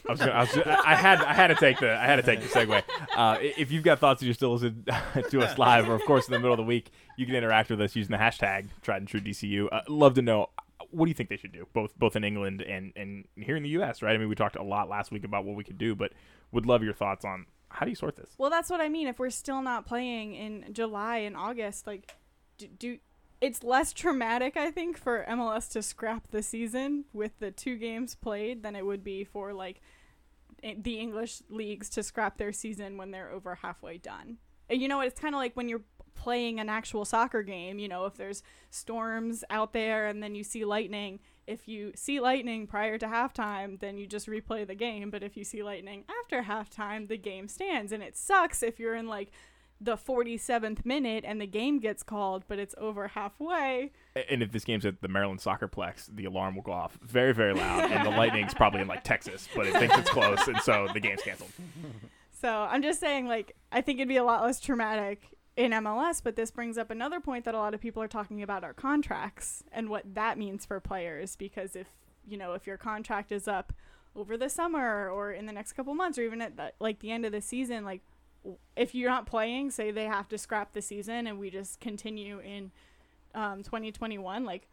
I, gonna, I, was, I had I had to take the I had to take the segue. Uh, if you've got thoughts and you're still listening to us live, or of course in the middle of the week, you can interact with us using the hashtag Tried and True DCU. Uh, love to know what do you think they should do, both both in England and and here in the U.S. Right? I mean, we talked a lot last week about what we could do, but would love your thoughts on how do you sort this. Well, that's what I mean. If we're still not playing in July and August, like, do, do it's less traumatic, I think, for MLS to scrap the season with the two games played than it would be for like the English leagues to scrap their season when they're over halfway done. You know, it's kind of like when you're playing an actual soccer game. You know, if there's storms out there and then you see lightning. If you see lightning prior to halftime, then you just replay the game. But if you see lightning after halftime, the game stands. And it sucks if you're in like the 47th minute and the game gets called, but it's over halfway. And if this game's at the Maryland Soccerplex, the alarm will go off very very loud, and the lightning's probably in like Texas, but it thinks it's close, and so the game's canceled. So I'm just saying, like, I think it'd be a lot less traumatic in MLS, but this brings up another point that a lot of people are talking about are contracts and what that means for players. Because if, you know, if your contract is up over the summer or in the next couple months or even at the, like the end of the season, like, if you're not playing, say they have to scrap the season and we just continue in um, 2021, like,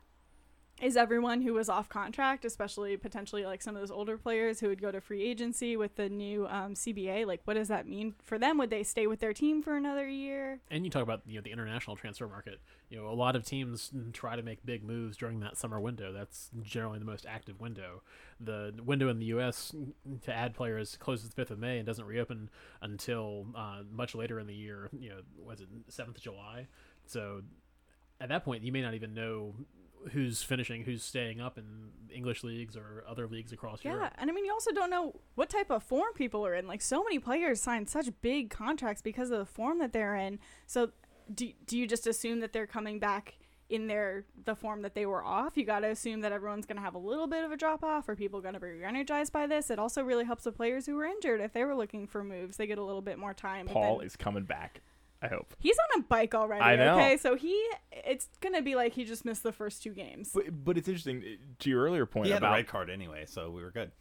is everyone who was off contract, especially potentially like some of those older players who would go to free agency with the new um, CBA, like what does that mean for them? Would they stay with their team for another year? and you talk about you know the international transfer market. You know, a lot of teams try to make big moves during that summer window. That's generally the most active window. The window in the U.S. to add players closes the fifth of May and doesn't reopen until uh, much later in the year. You know, was it seventh of July? So at that point, you may not even know who's finishing, who's staying up in English leagues or other leagues across Yeah, Europe. Yeah, and I mean, you also don't know what type of form people are in. Like, so many players sign such big contracts because of the form that they're in. So, do, do you just assume that they're coming back in their the form that they were off? You got to assume that everyone's going to have a little bit of a drop off. Are people going to be re-energized by this? It also really helps the players who were injured if they were looking for moves. They get a little bit more time. but Paul then- is coming back. I hope. He's on a bike already. I know. Okay, so he it's gonna be like he just missed the first two games. But, but it's interesting uh, to your earlier point He had about a red card anyway, so we were good.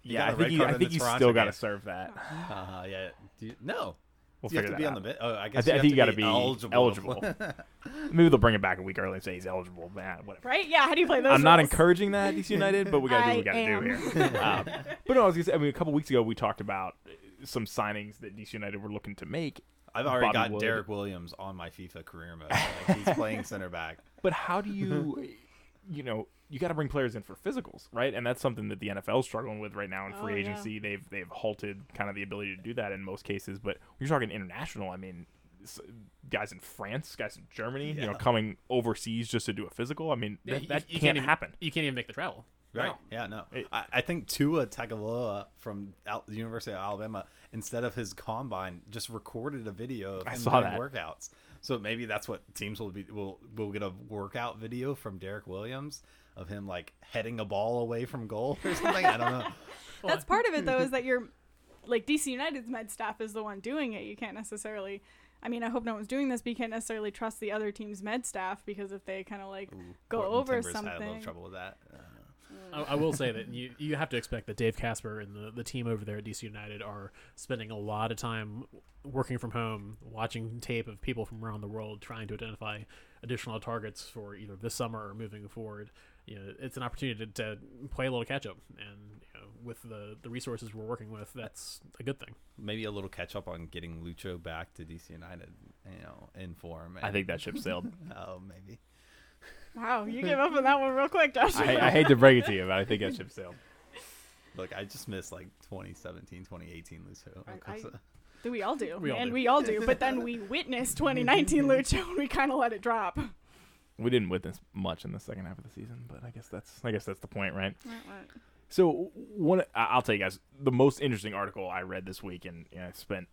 He yeah. got I a think red you, I think the you still got to serve that. Uh, yeah. Do you, no. We'll Do you have figure to be that on out. the bit. Oh, I I, guess thi- I think you got got to be eligible. eligible. Maybe they'll bring it back a week early and say he's eligible. Man, whatever. Right? Yeah. How do you play those? I'm not encouraging that DC United, but we got to do what we got to do here. um, but no, I was gonna say. I mean, a couple weeks ago we talked about uh, some signings that DC United were looking to make. I've already Bobby got Wood. Derek Williams on my FIFA career mode. Like, he's playing center back. But how do you, you know, you got to bring players in for physicals, right? And that's something that the NFL is struggling with right now in free Oh, yeah. agency. They've they've halted kind of the ability to do that in most cases. But when you're talking international, I mean, guys in France, guys in Germany, you know, coming overseas just to do a physical. I mean, Yeah, that, you- that you can't even, happen. You can't even make the travel. Right. No. Yeah, no. It- I, I think Tua Tagovailoa from Al- the University of Alabama, instead of his combine, just recorded a video of I him saw doing that. workouts. So maybe that's what teams will be. Will will get a workout video from Derek Williams of him like heading a ball away from goal or something. I don't know. That's part of it though, is that you're like DC United's med staff is the one doing it. You can't necessarily. I mean, I hope no one's doing this, but you can't necessarily trust the other team's med staff because if they kind of like go Portland over Timbers Had a little trouble with that. Uh, I, I will say that you you have to expect that Dave Kasper and the, the team over there at DC United are spending a lot of time working from home, watching tape of people from around the world, trying to identify additional targets for either this summer or moving forward. You know, it's an opportunity to, to play a little catch up, and you know, with the the resources we're working with, that's a good thing. maybe a little catch up on getting Lucho back to DC United. You know, in form. I think that ship sailed. Oh, maybe. Wow, you gave up on that one real quick, Josh. I, I hate to break it to you, but I think that ship sailed. Look, I just missed like 2017, 2018 Lucho. I- I- Do we all do? We all and do. we all do. But then we witnessed 2019 Lucho and we kind of let it drop. We didn't witness much in the second half of the season, but I guess that's I guess that's the point, right? So one, I- I'll tell you guys the most interesting article I read this week, and you know, I spent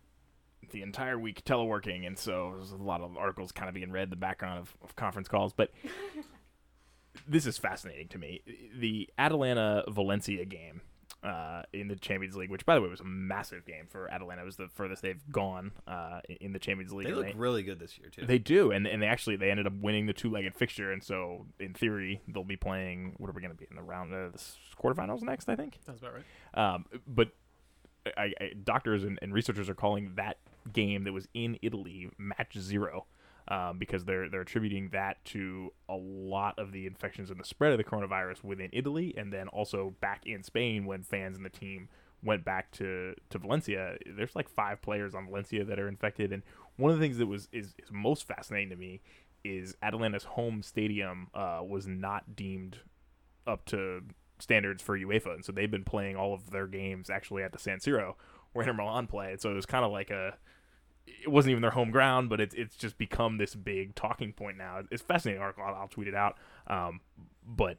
the entire week teleworking, and so there's a lot of articles kind of being read in the background of, of conference calls. But this is fascinating to me. The Atalanta Valencia game uh, in the Champions League, which by the way was a massive game for Atalanta, it was the furthest they've gone uh, in- in the Champions League. They and look really good this year too. they do, and and they actually they ended up winning the two-legged fixture, and so in theory they'll be playing. What are we going to be in the round? Uh, the s- quarterfinals next, I think. That's about right. Um, but I, I, doctors and, and researchers are calling that game that was in Italy match zero. Um, because they're they're attributing that to a lot of the infections and the spread of the coronavirus within Italy, and then also back in Spain when fans and the team went back to, to Valencia. There's like five players on Valencia that are infected, and one of the things that was is, is most fascinating to me is Atalanta's home stadium uh, was not deemed up to standards for UEFA, and so they've been playing all of their games actually at the San Siro where Inter Milan play. And so it was kind of like a, it wasn't even their home ground, but it's it's just become this big talking point now. It's fascinating article. I'll, I'll tweet it out. Um, but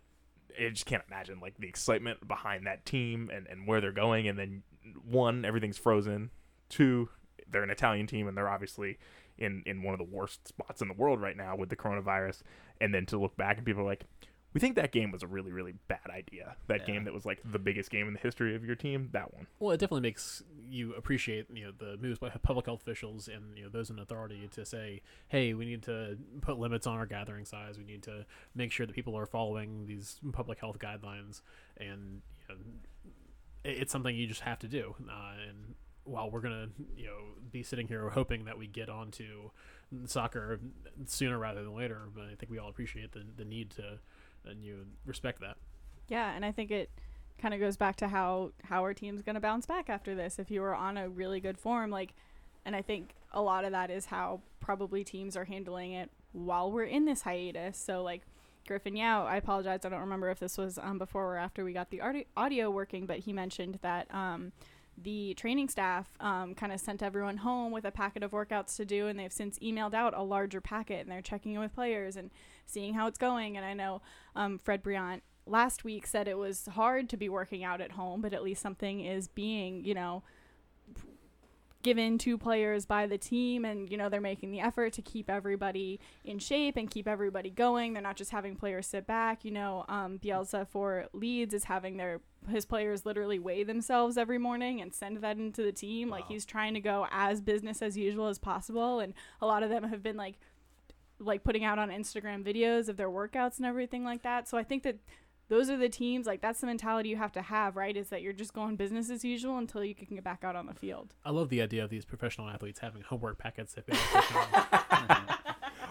I just can't imagine like the excitement behind that team and, and where they're going. And then one, everything's frozen. Two, they're an Italian team and they're obviously in in one of the worst spots in the world right now with the coronavirus. And then to look back and people are like, we think that game was a really really bad idea. That Yeah. game that was like the biggest game in the history of your team. That one. Well, it definitely makes you appreciate you know the moves by public health officials and you know those in authority to say, hey, we need to put limits on our gathering size. We need to make sure that people are following these public health guidelines, and you know, it's something you just have to do. Uh, and while we're gonna you know be sitting here hoping that we get onto soccer sooner rather than later, but I think we all appreciate the the need to and you respect that. Yeah, and I think it kind of goes back to how how our team's going to bounce back after this. If you were on a really good form, like, and I think a lot of that is how probably teams are handling it while we're in this hiatus. So like Griffin Yow, I apologize, I don't remember if this was um, before or after we got the audio working, but he mentioned that um, the training staff um, kind of sent everyone home with a packet of workouts to do, and they've since emailed out a larger packet, and they're checking in with players and seeing how it's going. And I know um, Fred Brillant last week said it was hard to be working out at home, but at least something is being, you know, given to players by the team and you know they're making the effort to keep everybody in shape and keep everybody going. They're not just having players sit back. You know um, Bielsa for Leeds is having their his players literally weigh themselves every morning and send that into the team. Like he's trying to go as business as usual as possible. And a lot of them have been like like putting out on Instagram videos of their workouts and everything like that. So I think that those are the teams like that's the mentality you have to have right is that you're just going business as usual until you can get back out on the field I love the idea of these professional athletes having homework packets. They've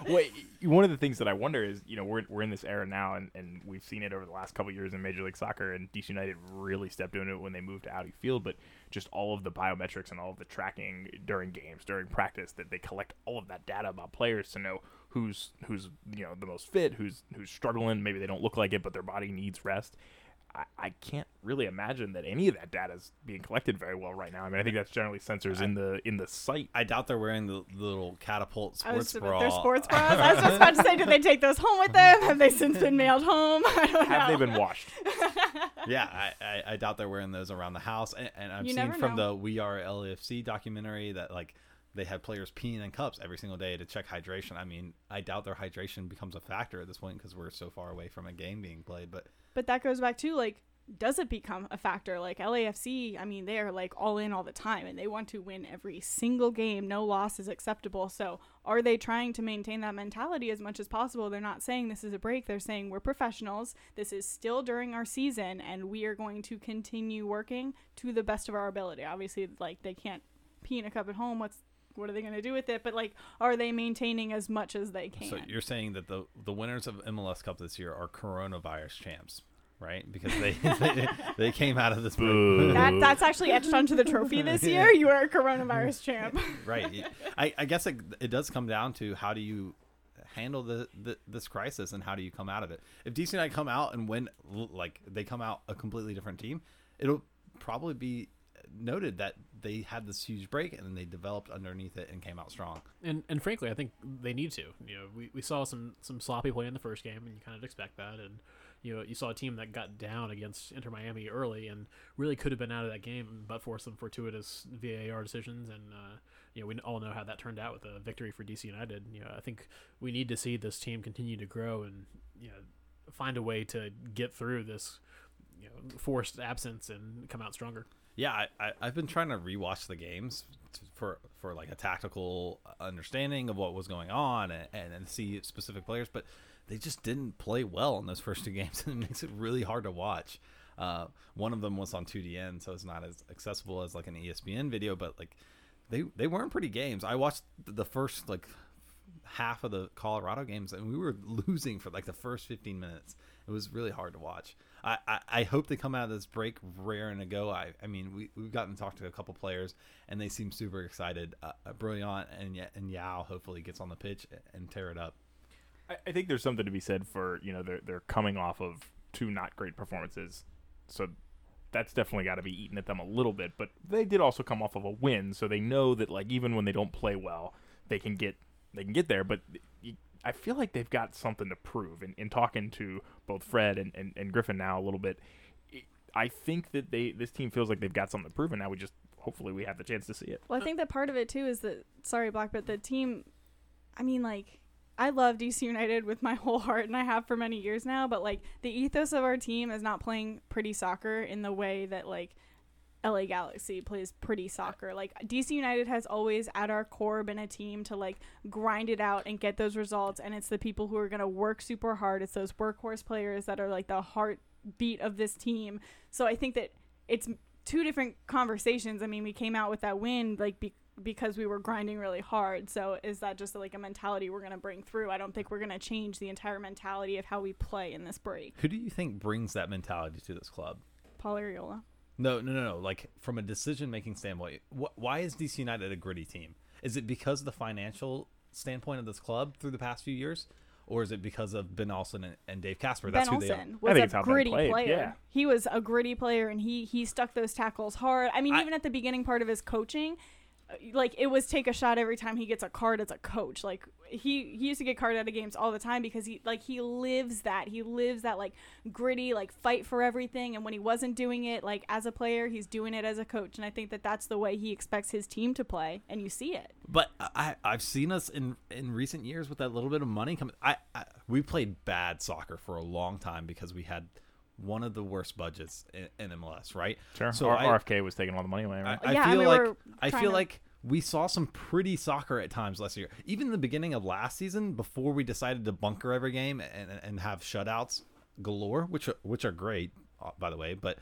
Wait, one of the things that I wonder is, you know, we're, we're in this era now, and, and we've seen it over the last couple of years in Major League Soccer, and DC United really stepped into it when they moved to Audi Field. But just all of the biometrics and all of the tracking during games, during practice, that they collect all of that data about players to know who's who's you know the most fit, who's who's struggling. Maybe they don't look like it, but their body needs rest. I, I can't really imagine that any of that data is being collected very well right now. I mean, I think that's generally sensors in the in the site. I doubt they're wearing the little catapult I was sports about bra. their sports bras. I was just about to say, did they take those home with them? Have they since been mailed home? I don't Have know. they been washed? yeah, I, I, I doubt they're wearing those around the house. And, and I've You seen from know. the We Are LAFC documentary that like they had players peeing in cups every single day to check hydration. I mean, I doubt their hydration becomes a factor at this point because we're so far away from a game being played. But But that goes back to like, does it become a factor? Like LAFC, I mean, they are like all in all the time, and they want to win every single game. No loss is acceptable. So, are they trying to maintain that mentality as much as possible? They're not saying this is a break. They're saying we're professionals. This is still during our season, and we are going to continue working to the best of our ability. Obviously, like they can't pee in a cup at home. What's what are they going to do with it? But like, are they maintaining as much as they can? so you're saying that the the winners of MLS Cup this year are coronavirus champs, right? Because they they, they came out of this. Boo. that that's actually etched onto the trophy this year. You are a coronavirus champ. right. I, I guess it, it does come down to how do you handle the, the this crisis and how do you come out of it. If DC United come out and win, like they come out a completely different team, it'll probably be noted that they had this huge break and then they developed underneath it and came out strong. and and frankly, I think they need to. You know, we, we saw some some sloppy play in the first game, and you kind of expect that. And you know, you saw a team that got down against Inter Miami early, and really could have been out of that game, but for some fortuitous VAR decisions. And uh, you know, we all know how that turned out with a victory for DC United. You know, I think we need to see this team continue to grow and you know find a way to get through this you know forced absence and come out stronger. Yeah, I, I, I've been trying to rewatch the games for for like a tactical understanding of what was going on and, and, and see specific players, but they just didn't play well in those first two games, and it makes it really hard to watch. Uh, one of them was on 2DN, so it's not as accessible as like an ESPN video, but like they they weren't pretty games. I watched the first like half of the Colorado games, and we were losing for like the first 15 minutes. It was really hard to watch. I, I, hope they come out of this break raring to go. I, I mean, we, we've gotten to talk to a couple players, and they seem super excited. Uh, uh, Brillant and, and Yow hopefully gets on the pitch and tear it up. I, I think there's something to be said for you know they're they're coming off of two not great performances, so that's definitely got to be eating at them a little bit. But they did also come off of a win, so they know that like even when they don't play well, they can get they can get there. But y- I feel like they've got something to prove. In, in talking to both Fred and, and, and Griffin now a little bit, I- I think that they this team feels like they've got something to prove, and now we just hopefully we have the chance to see it. Well, I think that part of it too is that sorry, Black, but the team. I mean, like, I love DC United with my whole heart, and I have for many years now. But like, the ethos of our team is not playing pretty soccer in the way that like LA Galaxy plays pretty soccer. Like DC United has always at our core been a team to like grind it out and get those results and it's the people who are going to work super hard. It's those workhorse players that are like the heartbeat of this team. So I think that it's two different conversations. I mean, we came out with that win like be- because we were grinding really hard. So is that just like a mentality we're going to bring through? I don't think we're going to change the entire mentality of how we play in this break. Who do you think brings that mentality to this club? Paul Arriola. No, no, no, no. Like from a decision making standpoint, wh- why is DC United a gritty team? Is it because of the financial standpoint of this club through the past few years, or is it because of Ben Olsen and, and Dave Kasper? That's ben who they are. Olsen I was think a it's how Ben gritty played, player. yeah. He was a gritty player, and he he stuck those tackles hard. I mean, I- even at the beginning part of his coaching, like it was take a shot every time he gets a card as a coach. Like he he used to get carded out of games all the time because he like he lives that he lives that like gritty like fight for everything. And when he wasn't doing it like as a player, he's doing it as a coach. And I think that that's the way he expects his team to play, and you see it. But I, I've seen us in in recent years with that little bit of money coming. I, I we played bad soccer for a long time because we had one of the worst budgets in, in MLS, right? Sure. So R- I, RFK was taking all the money away, I, right? I Yeah, I feel mean, like we're I feel to- like we saw some pretty soccer at times last year. Even the beginning of last season, before we decided to bunker every game and and have shutouts galore, which are, which are great, uh, by the way. But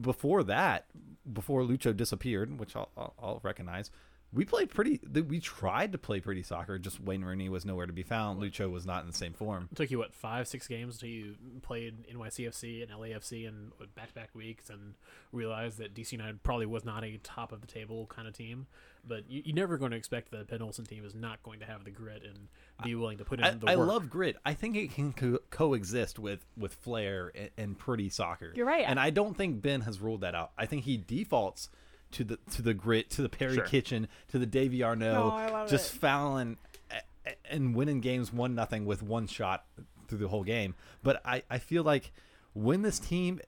before that, before Lucho disappeared, which I'll, I'll, I'll recognize. We played pretty. We tried to play pretty soccer. Just Wayne Rooney was nowhere to be found. Lucho was not in the same form. It took you what five, six games until you played NYCFC and LAFC and back to back weeks and realized that DC United probably was not a top of the table kind of team. But you, you're never going to expect that Ben Olsen team is not going to have the grit and be willing to put in I, the I work. love grit. I think it can co- coexist with with flair and, and pretty soccer. You're right. and I don't think Ben has ruled that out. I think he defaults to the to the grit, to the Perry Sure. Kitchen, to the Davey Arnaud, No, I love just it. fouling a- a- and winning games one nothing with one shot through the whole game. But I I feel like when this team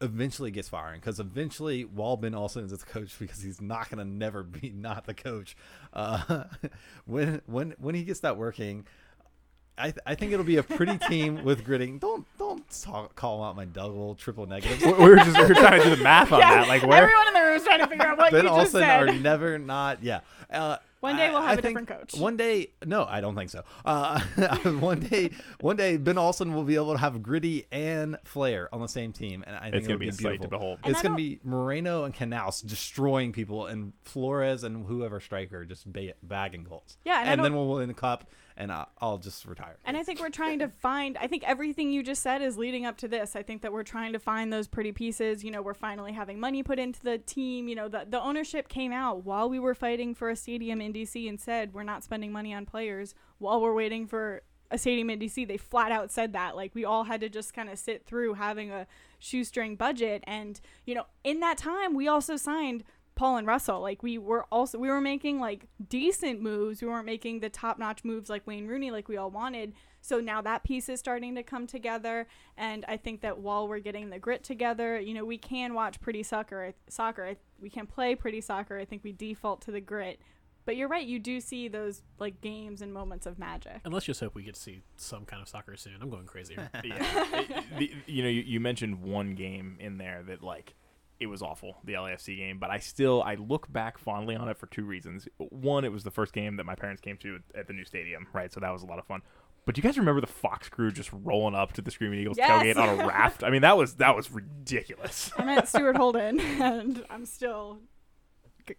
eventually gets firing because eventually Walbin also Olsen is the coach because he's not going to never be not the coach uh, when when when he gets that working I, th- I think it'll be a pretty team with gritting. Don't don't talk, call out my double triple negatives. we we were just we were trying to do the math on that. Like where? Everyone in the room is trying to figure out what Ben you just Olsen said. are never not. Yeah. Uh, One day we'll have I a think different coach. One day, no, I don't think so. Uh, one day, one day, Ben Olsen will be able to have gritty and flair on the same team, and I think It's gonna it'll be a sight to beautiful. behold. And It's gonna be Moreno and Canouse destroying people, and Flores and whoever striker just ba- bagging goals. Yeah, and and then we'll win the cup, and I- I'll just retire. And I think we're trying to find. I think everything you just said is leading up to this. I think that we're trying to find those pretty pieces. You know, we're finally having money put into the team. You know, the the ownership came out while we were fighting for a stadium in DC and said we're not spending money on players while we're waiting for a stadium in DC. They flat out said that. Like we all had to just kind of sit through having a shoestring budget. And you know, in that time, we also signed Paul and Russell. Like we were also we were making like decent moves. We weren't making the top notch moves like Wayne Rooney like we all wanted. So now that piece is starting to come together, and I think that while we're getting the grit together, you know, we can watch pretty soccer. Soccer, we can play pretty soccer. I think we default to the grit, but you're right. You do see those like games and moments of magic. And let's just hope we get to see some kind of soccer soon. I'm going crazy yeah. It- the, you know, you, you mentioned one game in there that like it was awful, the LAFC game, but I still I look back fondly on it for two reasons. One, it was the first game that my parents came to at the new stadium, right? So that was a lot of fun. But do you guys remember the Fox crew just rolling up to the Screaming Eagles Yes. tailgate on a raft? I mean, that was that was ridiculous. I met Stuart Holden, and I'm still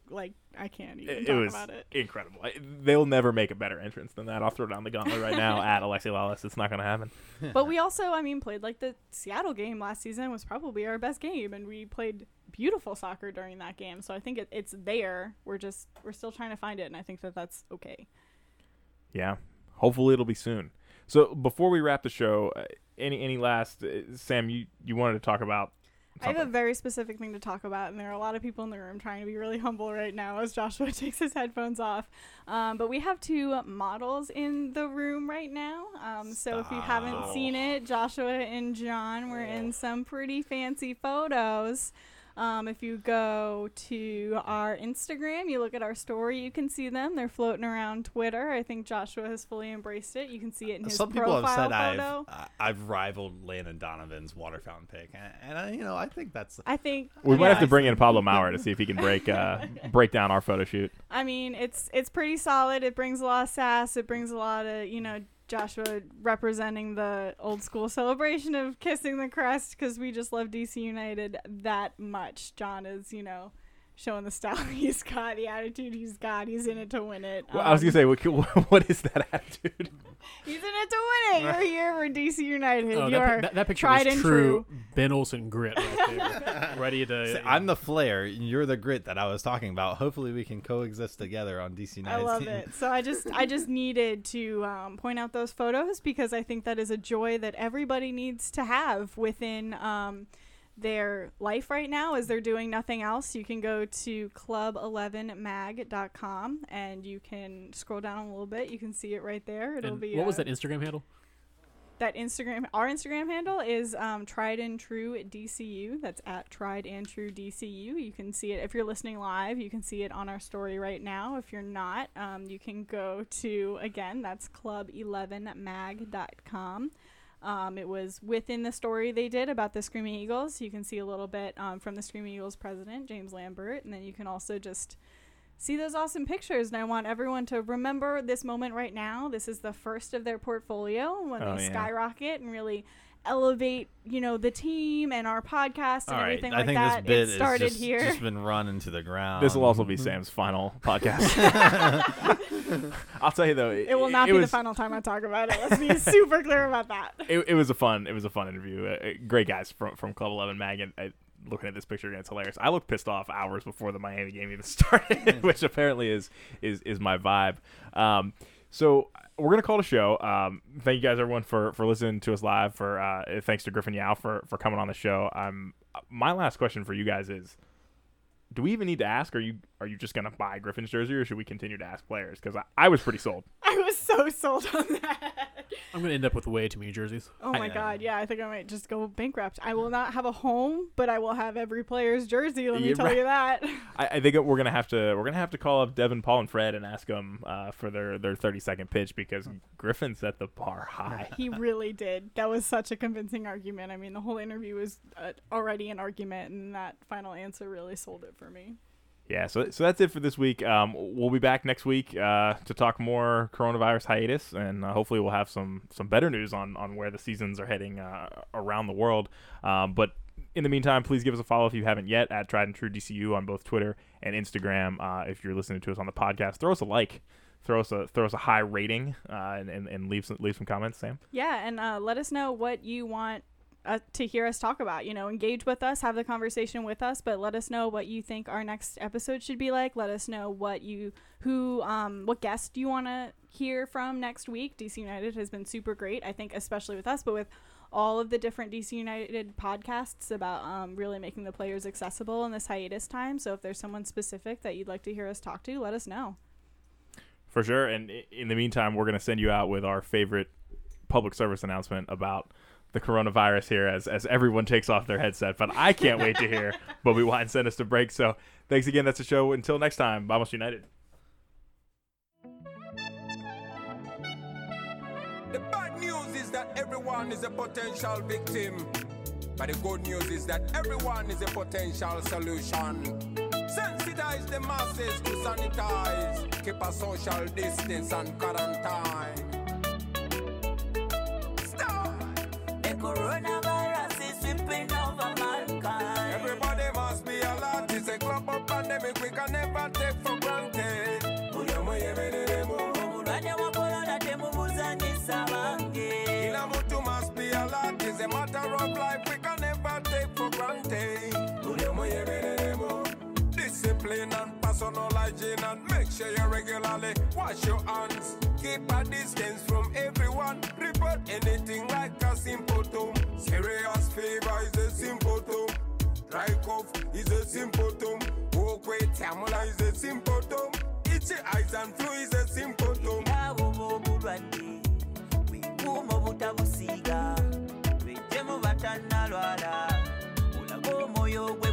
like I can't even It, talk it was about it. incredible. I, they'll never make a better entrance than that. I'll throw down the gauntlet right now at Alexi Lalas. It's not going to happen. But we also, I mean, played like the Seattle game last season was probably our best game, and we played beautiful soccer during that game. So I think it, it's there. We're just we're still trying to find it, and I think that that's okay. Yeah. Hopefully it'll be soon. So before we wrap the show, uh, any any last uh, Sam? You you wanted to talk about? I have a very specific thing to talk about, and there are a lot of people in the room trying to be really humble right now as Joshua takes his headphones off. Um, but we have two models in the room right now. Um, so if you haven't seen it, Joshua and John were in some pretty fancy photos. Um, if you go to our Instagram, you look at our story, you can see them. They're floating around Twitter. I think Joshua has fully embraced it. You can see it in his Some people have profile said I've uh, I've rivaled Landon Donovan's water fountain pick, and, and I, you know I think that's I think We might have to bring in Pablo Maurer to see if he can break uh, break down our photo shoot. I mean, it's it's pretty solid. It brings a lot of sass. It brings a lot of you know Joshua representing the old school celebration of kissing the crest because we just love DC United that much. John is you know showing the style he's got, the attitude he's got. He's in it to win it. Well, I was gonna say, what, what is that attitude? he's in it to winning. You're here for DC United. Oh, You're that, pi- that, that picture tried is and true, true. Ben Olsen grit right there, ready to. See, I'm the flare. You're the grit that I was talking about. Hopefully, we can coexist together on DC United. I love team. it. So I just I just needed to um, point out those photos because I think that is a joy that everybody needs to have within um, their life right now as they're doing nothing else. You can go to club11mag.com and you can scroll down a little bit. You can see it right there. It'll and be what was that Instagram handle? that Instagram our Instagram handle is um, tried and true DCU. That's at tried and true DCU. You can see it if you're listening live. You can see it on our story right now. If you're not, um, you can go to again. That's club11mag.com. Um, it was within the story they did about the Screaming Eagles. You can see a little bit um, from the Screaming Eagles president, James Lambert, and then you can also just see those awesome pictures. And I want everyone to remember this moment right now. This is the first of their portfolio when Oh, they yeah. skyrocket and really elevate, you know, the team and our podcast and All right, everything I like think that. this bit it started is just, here. just been run into the ground. This will also be Sam's final podcast. I'll tell you though, it will not be was, the final time I talk about it. Let's be super clear about that. It, it was a fun. It was a fun interview. Uh, uh, great guys from from Club Eleven Mag. And uh, looking at this picture again, it's hilarious. I looked pissed off hours before the Miami game even started, which apparently is is is my vibe. Um, so we're gonna call a show. Um, thank you guys everyone for for listening to us live. For uh, thanks to Griffin Yow for for coming on the show. Um, my last question for you guys is. Do we even need to ask? Are you are you just gonna buy Griffin's jersey, or should we continue to ask players? Because I, I was pretty sold. I was so sold on that. I'm gonna end up with way too many jerseys. Oh my god, yeah, I think I might just go bankrupt. I will not have a home, but I will have every player's jersey. Let me Yeah, tell right. you that. I, I think we're gonna have to we're gonna have to call up Devin, Paul, and Fred and ask them uh, for their their thirty second pitch because Griffin set the bar high. he really did. That was such a convincing argument. I mean, the whole interview was uh, already an argument, and that final answer really sold it for me. Yeah, so so that's it for this week. Um, we'll be back next week uh, to talk more coronavirus hiatus, and uh, hopefully we'll have some some better news on on where the seasons are heading uh, around the world. Um, but in the meantime, please give us a follow if you haven't yet at Tried and True DCU on both Twitter and Instagram. Uh, if you're listening to us on the podcast, throw us a like, throw us a throw us a high rating, uh, and, and and leave some leave some comments. Sam. Yeah, and uh, let us know what you want uh, to hear us talk about. You know, engage with us, have the conversation with us, but let us know what you think our next episode should be like. Let us know what you who um what guest do you want to hear from next week. DC United has been super great, I think, especially with us, but with all of the different DC United podcasts about um, really making the players accessible in this hiatus time. So if there's someone specific that you'd like to hear us talk to, let us know. For sure. And in the meantime, we're going to send you out with our favorite public service announcement about the coronavirus here as, as everyone takes off their headset. But I can't wait to hear Bobi Wine send us to break. So thanks again. That's the show. Until next time, Vamos United. The bad news is that everyone is a potential victim. But the good news is that everyone is a potential solution. Sensitize the masses to sanitize. Keep a social distance and quarantine. Hygiene and make sure you regularly wash your hands. Keep a distance from everyone. Report anything like a symptom. Serious fever is a symptom. Dry cough is a symptom. Walk with tamula is a symptom. Itchy eyes and flu is a symptom. Bwekuuma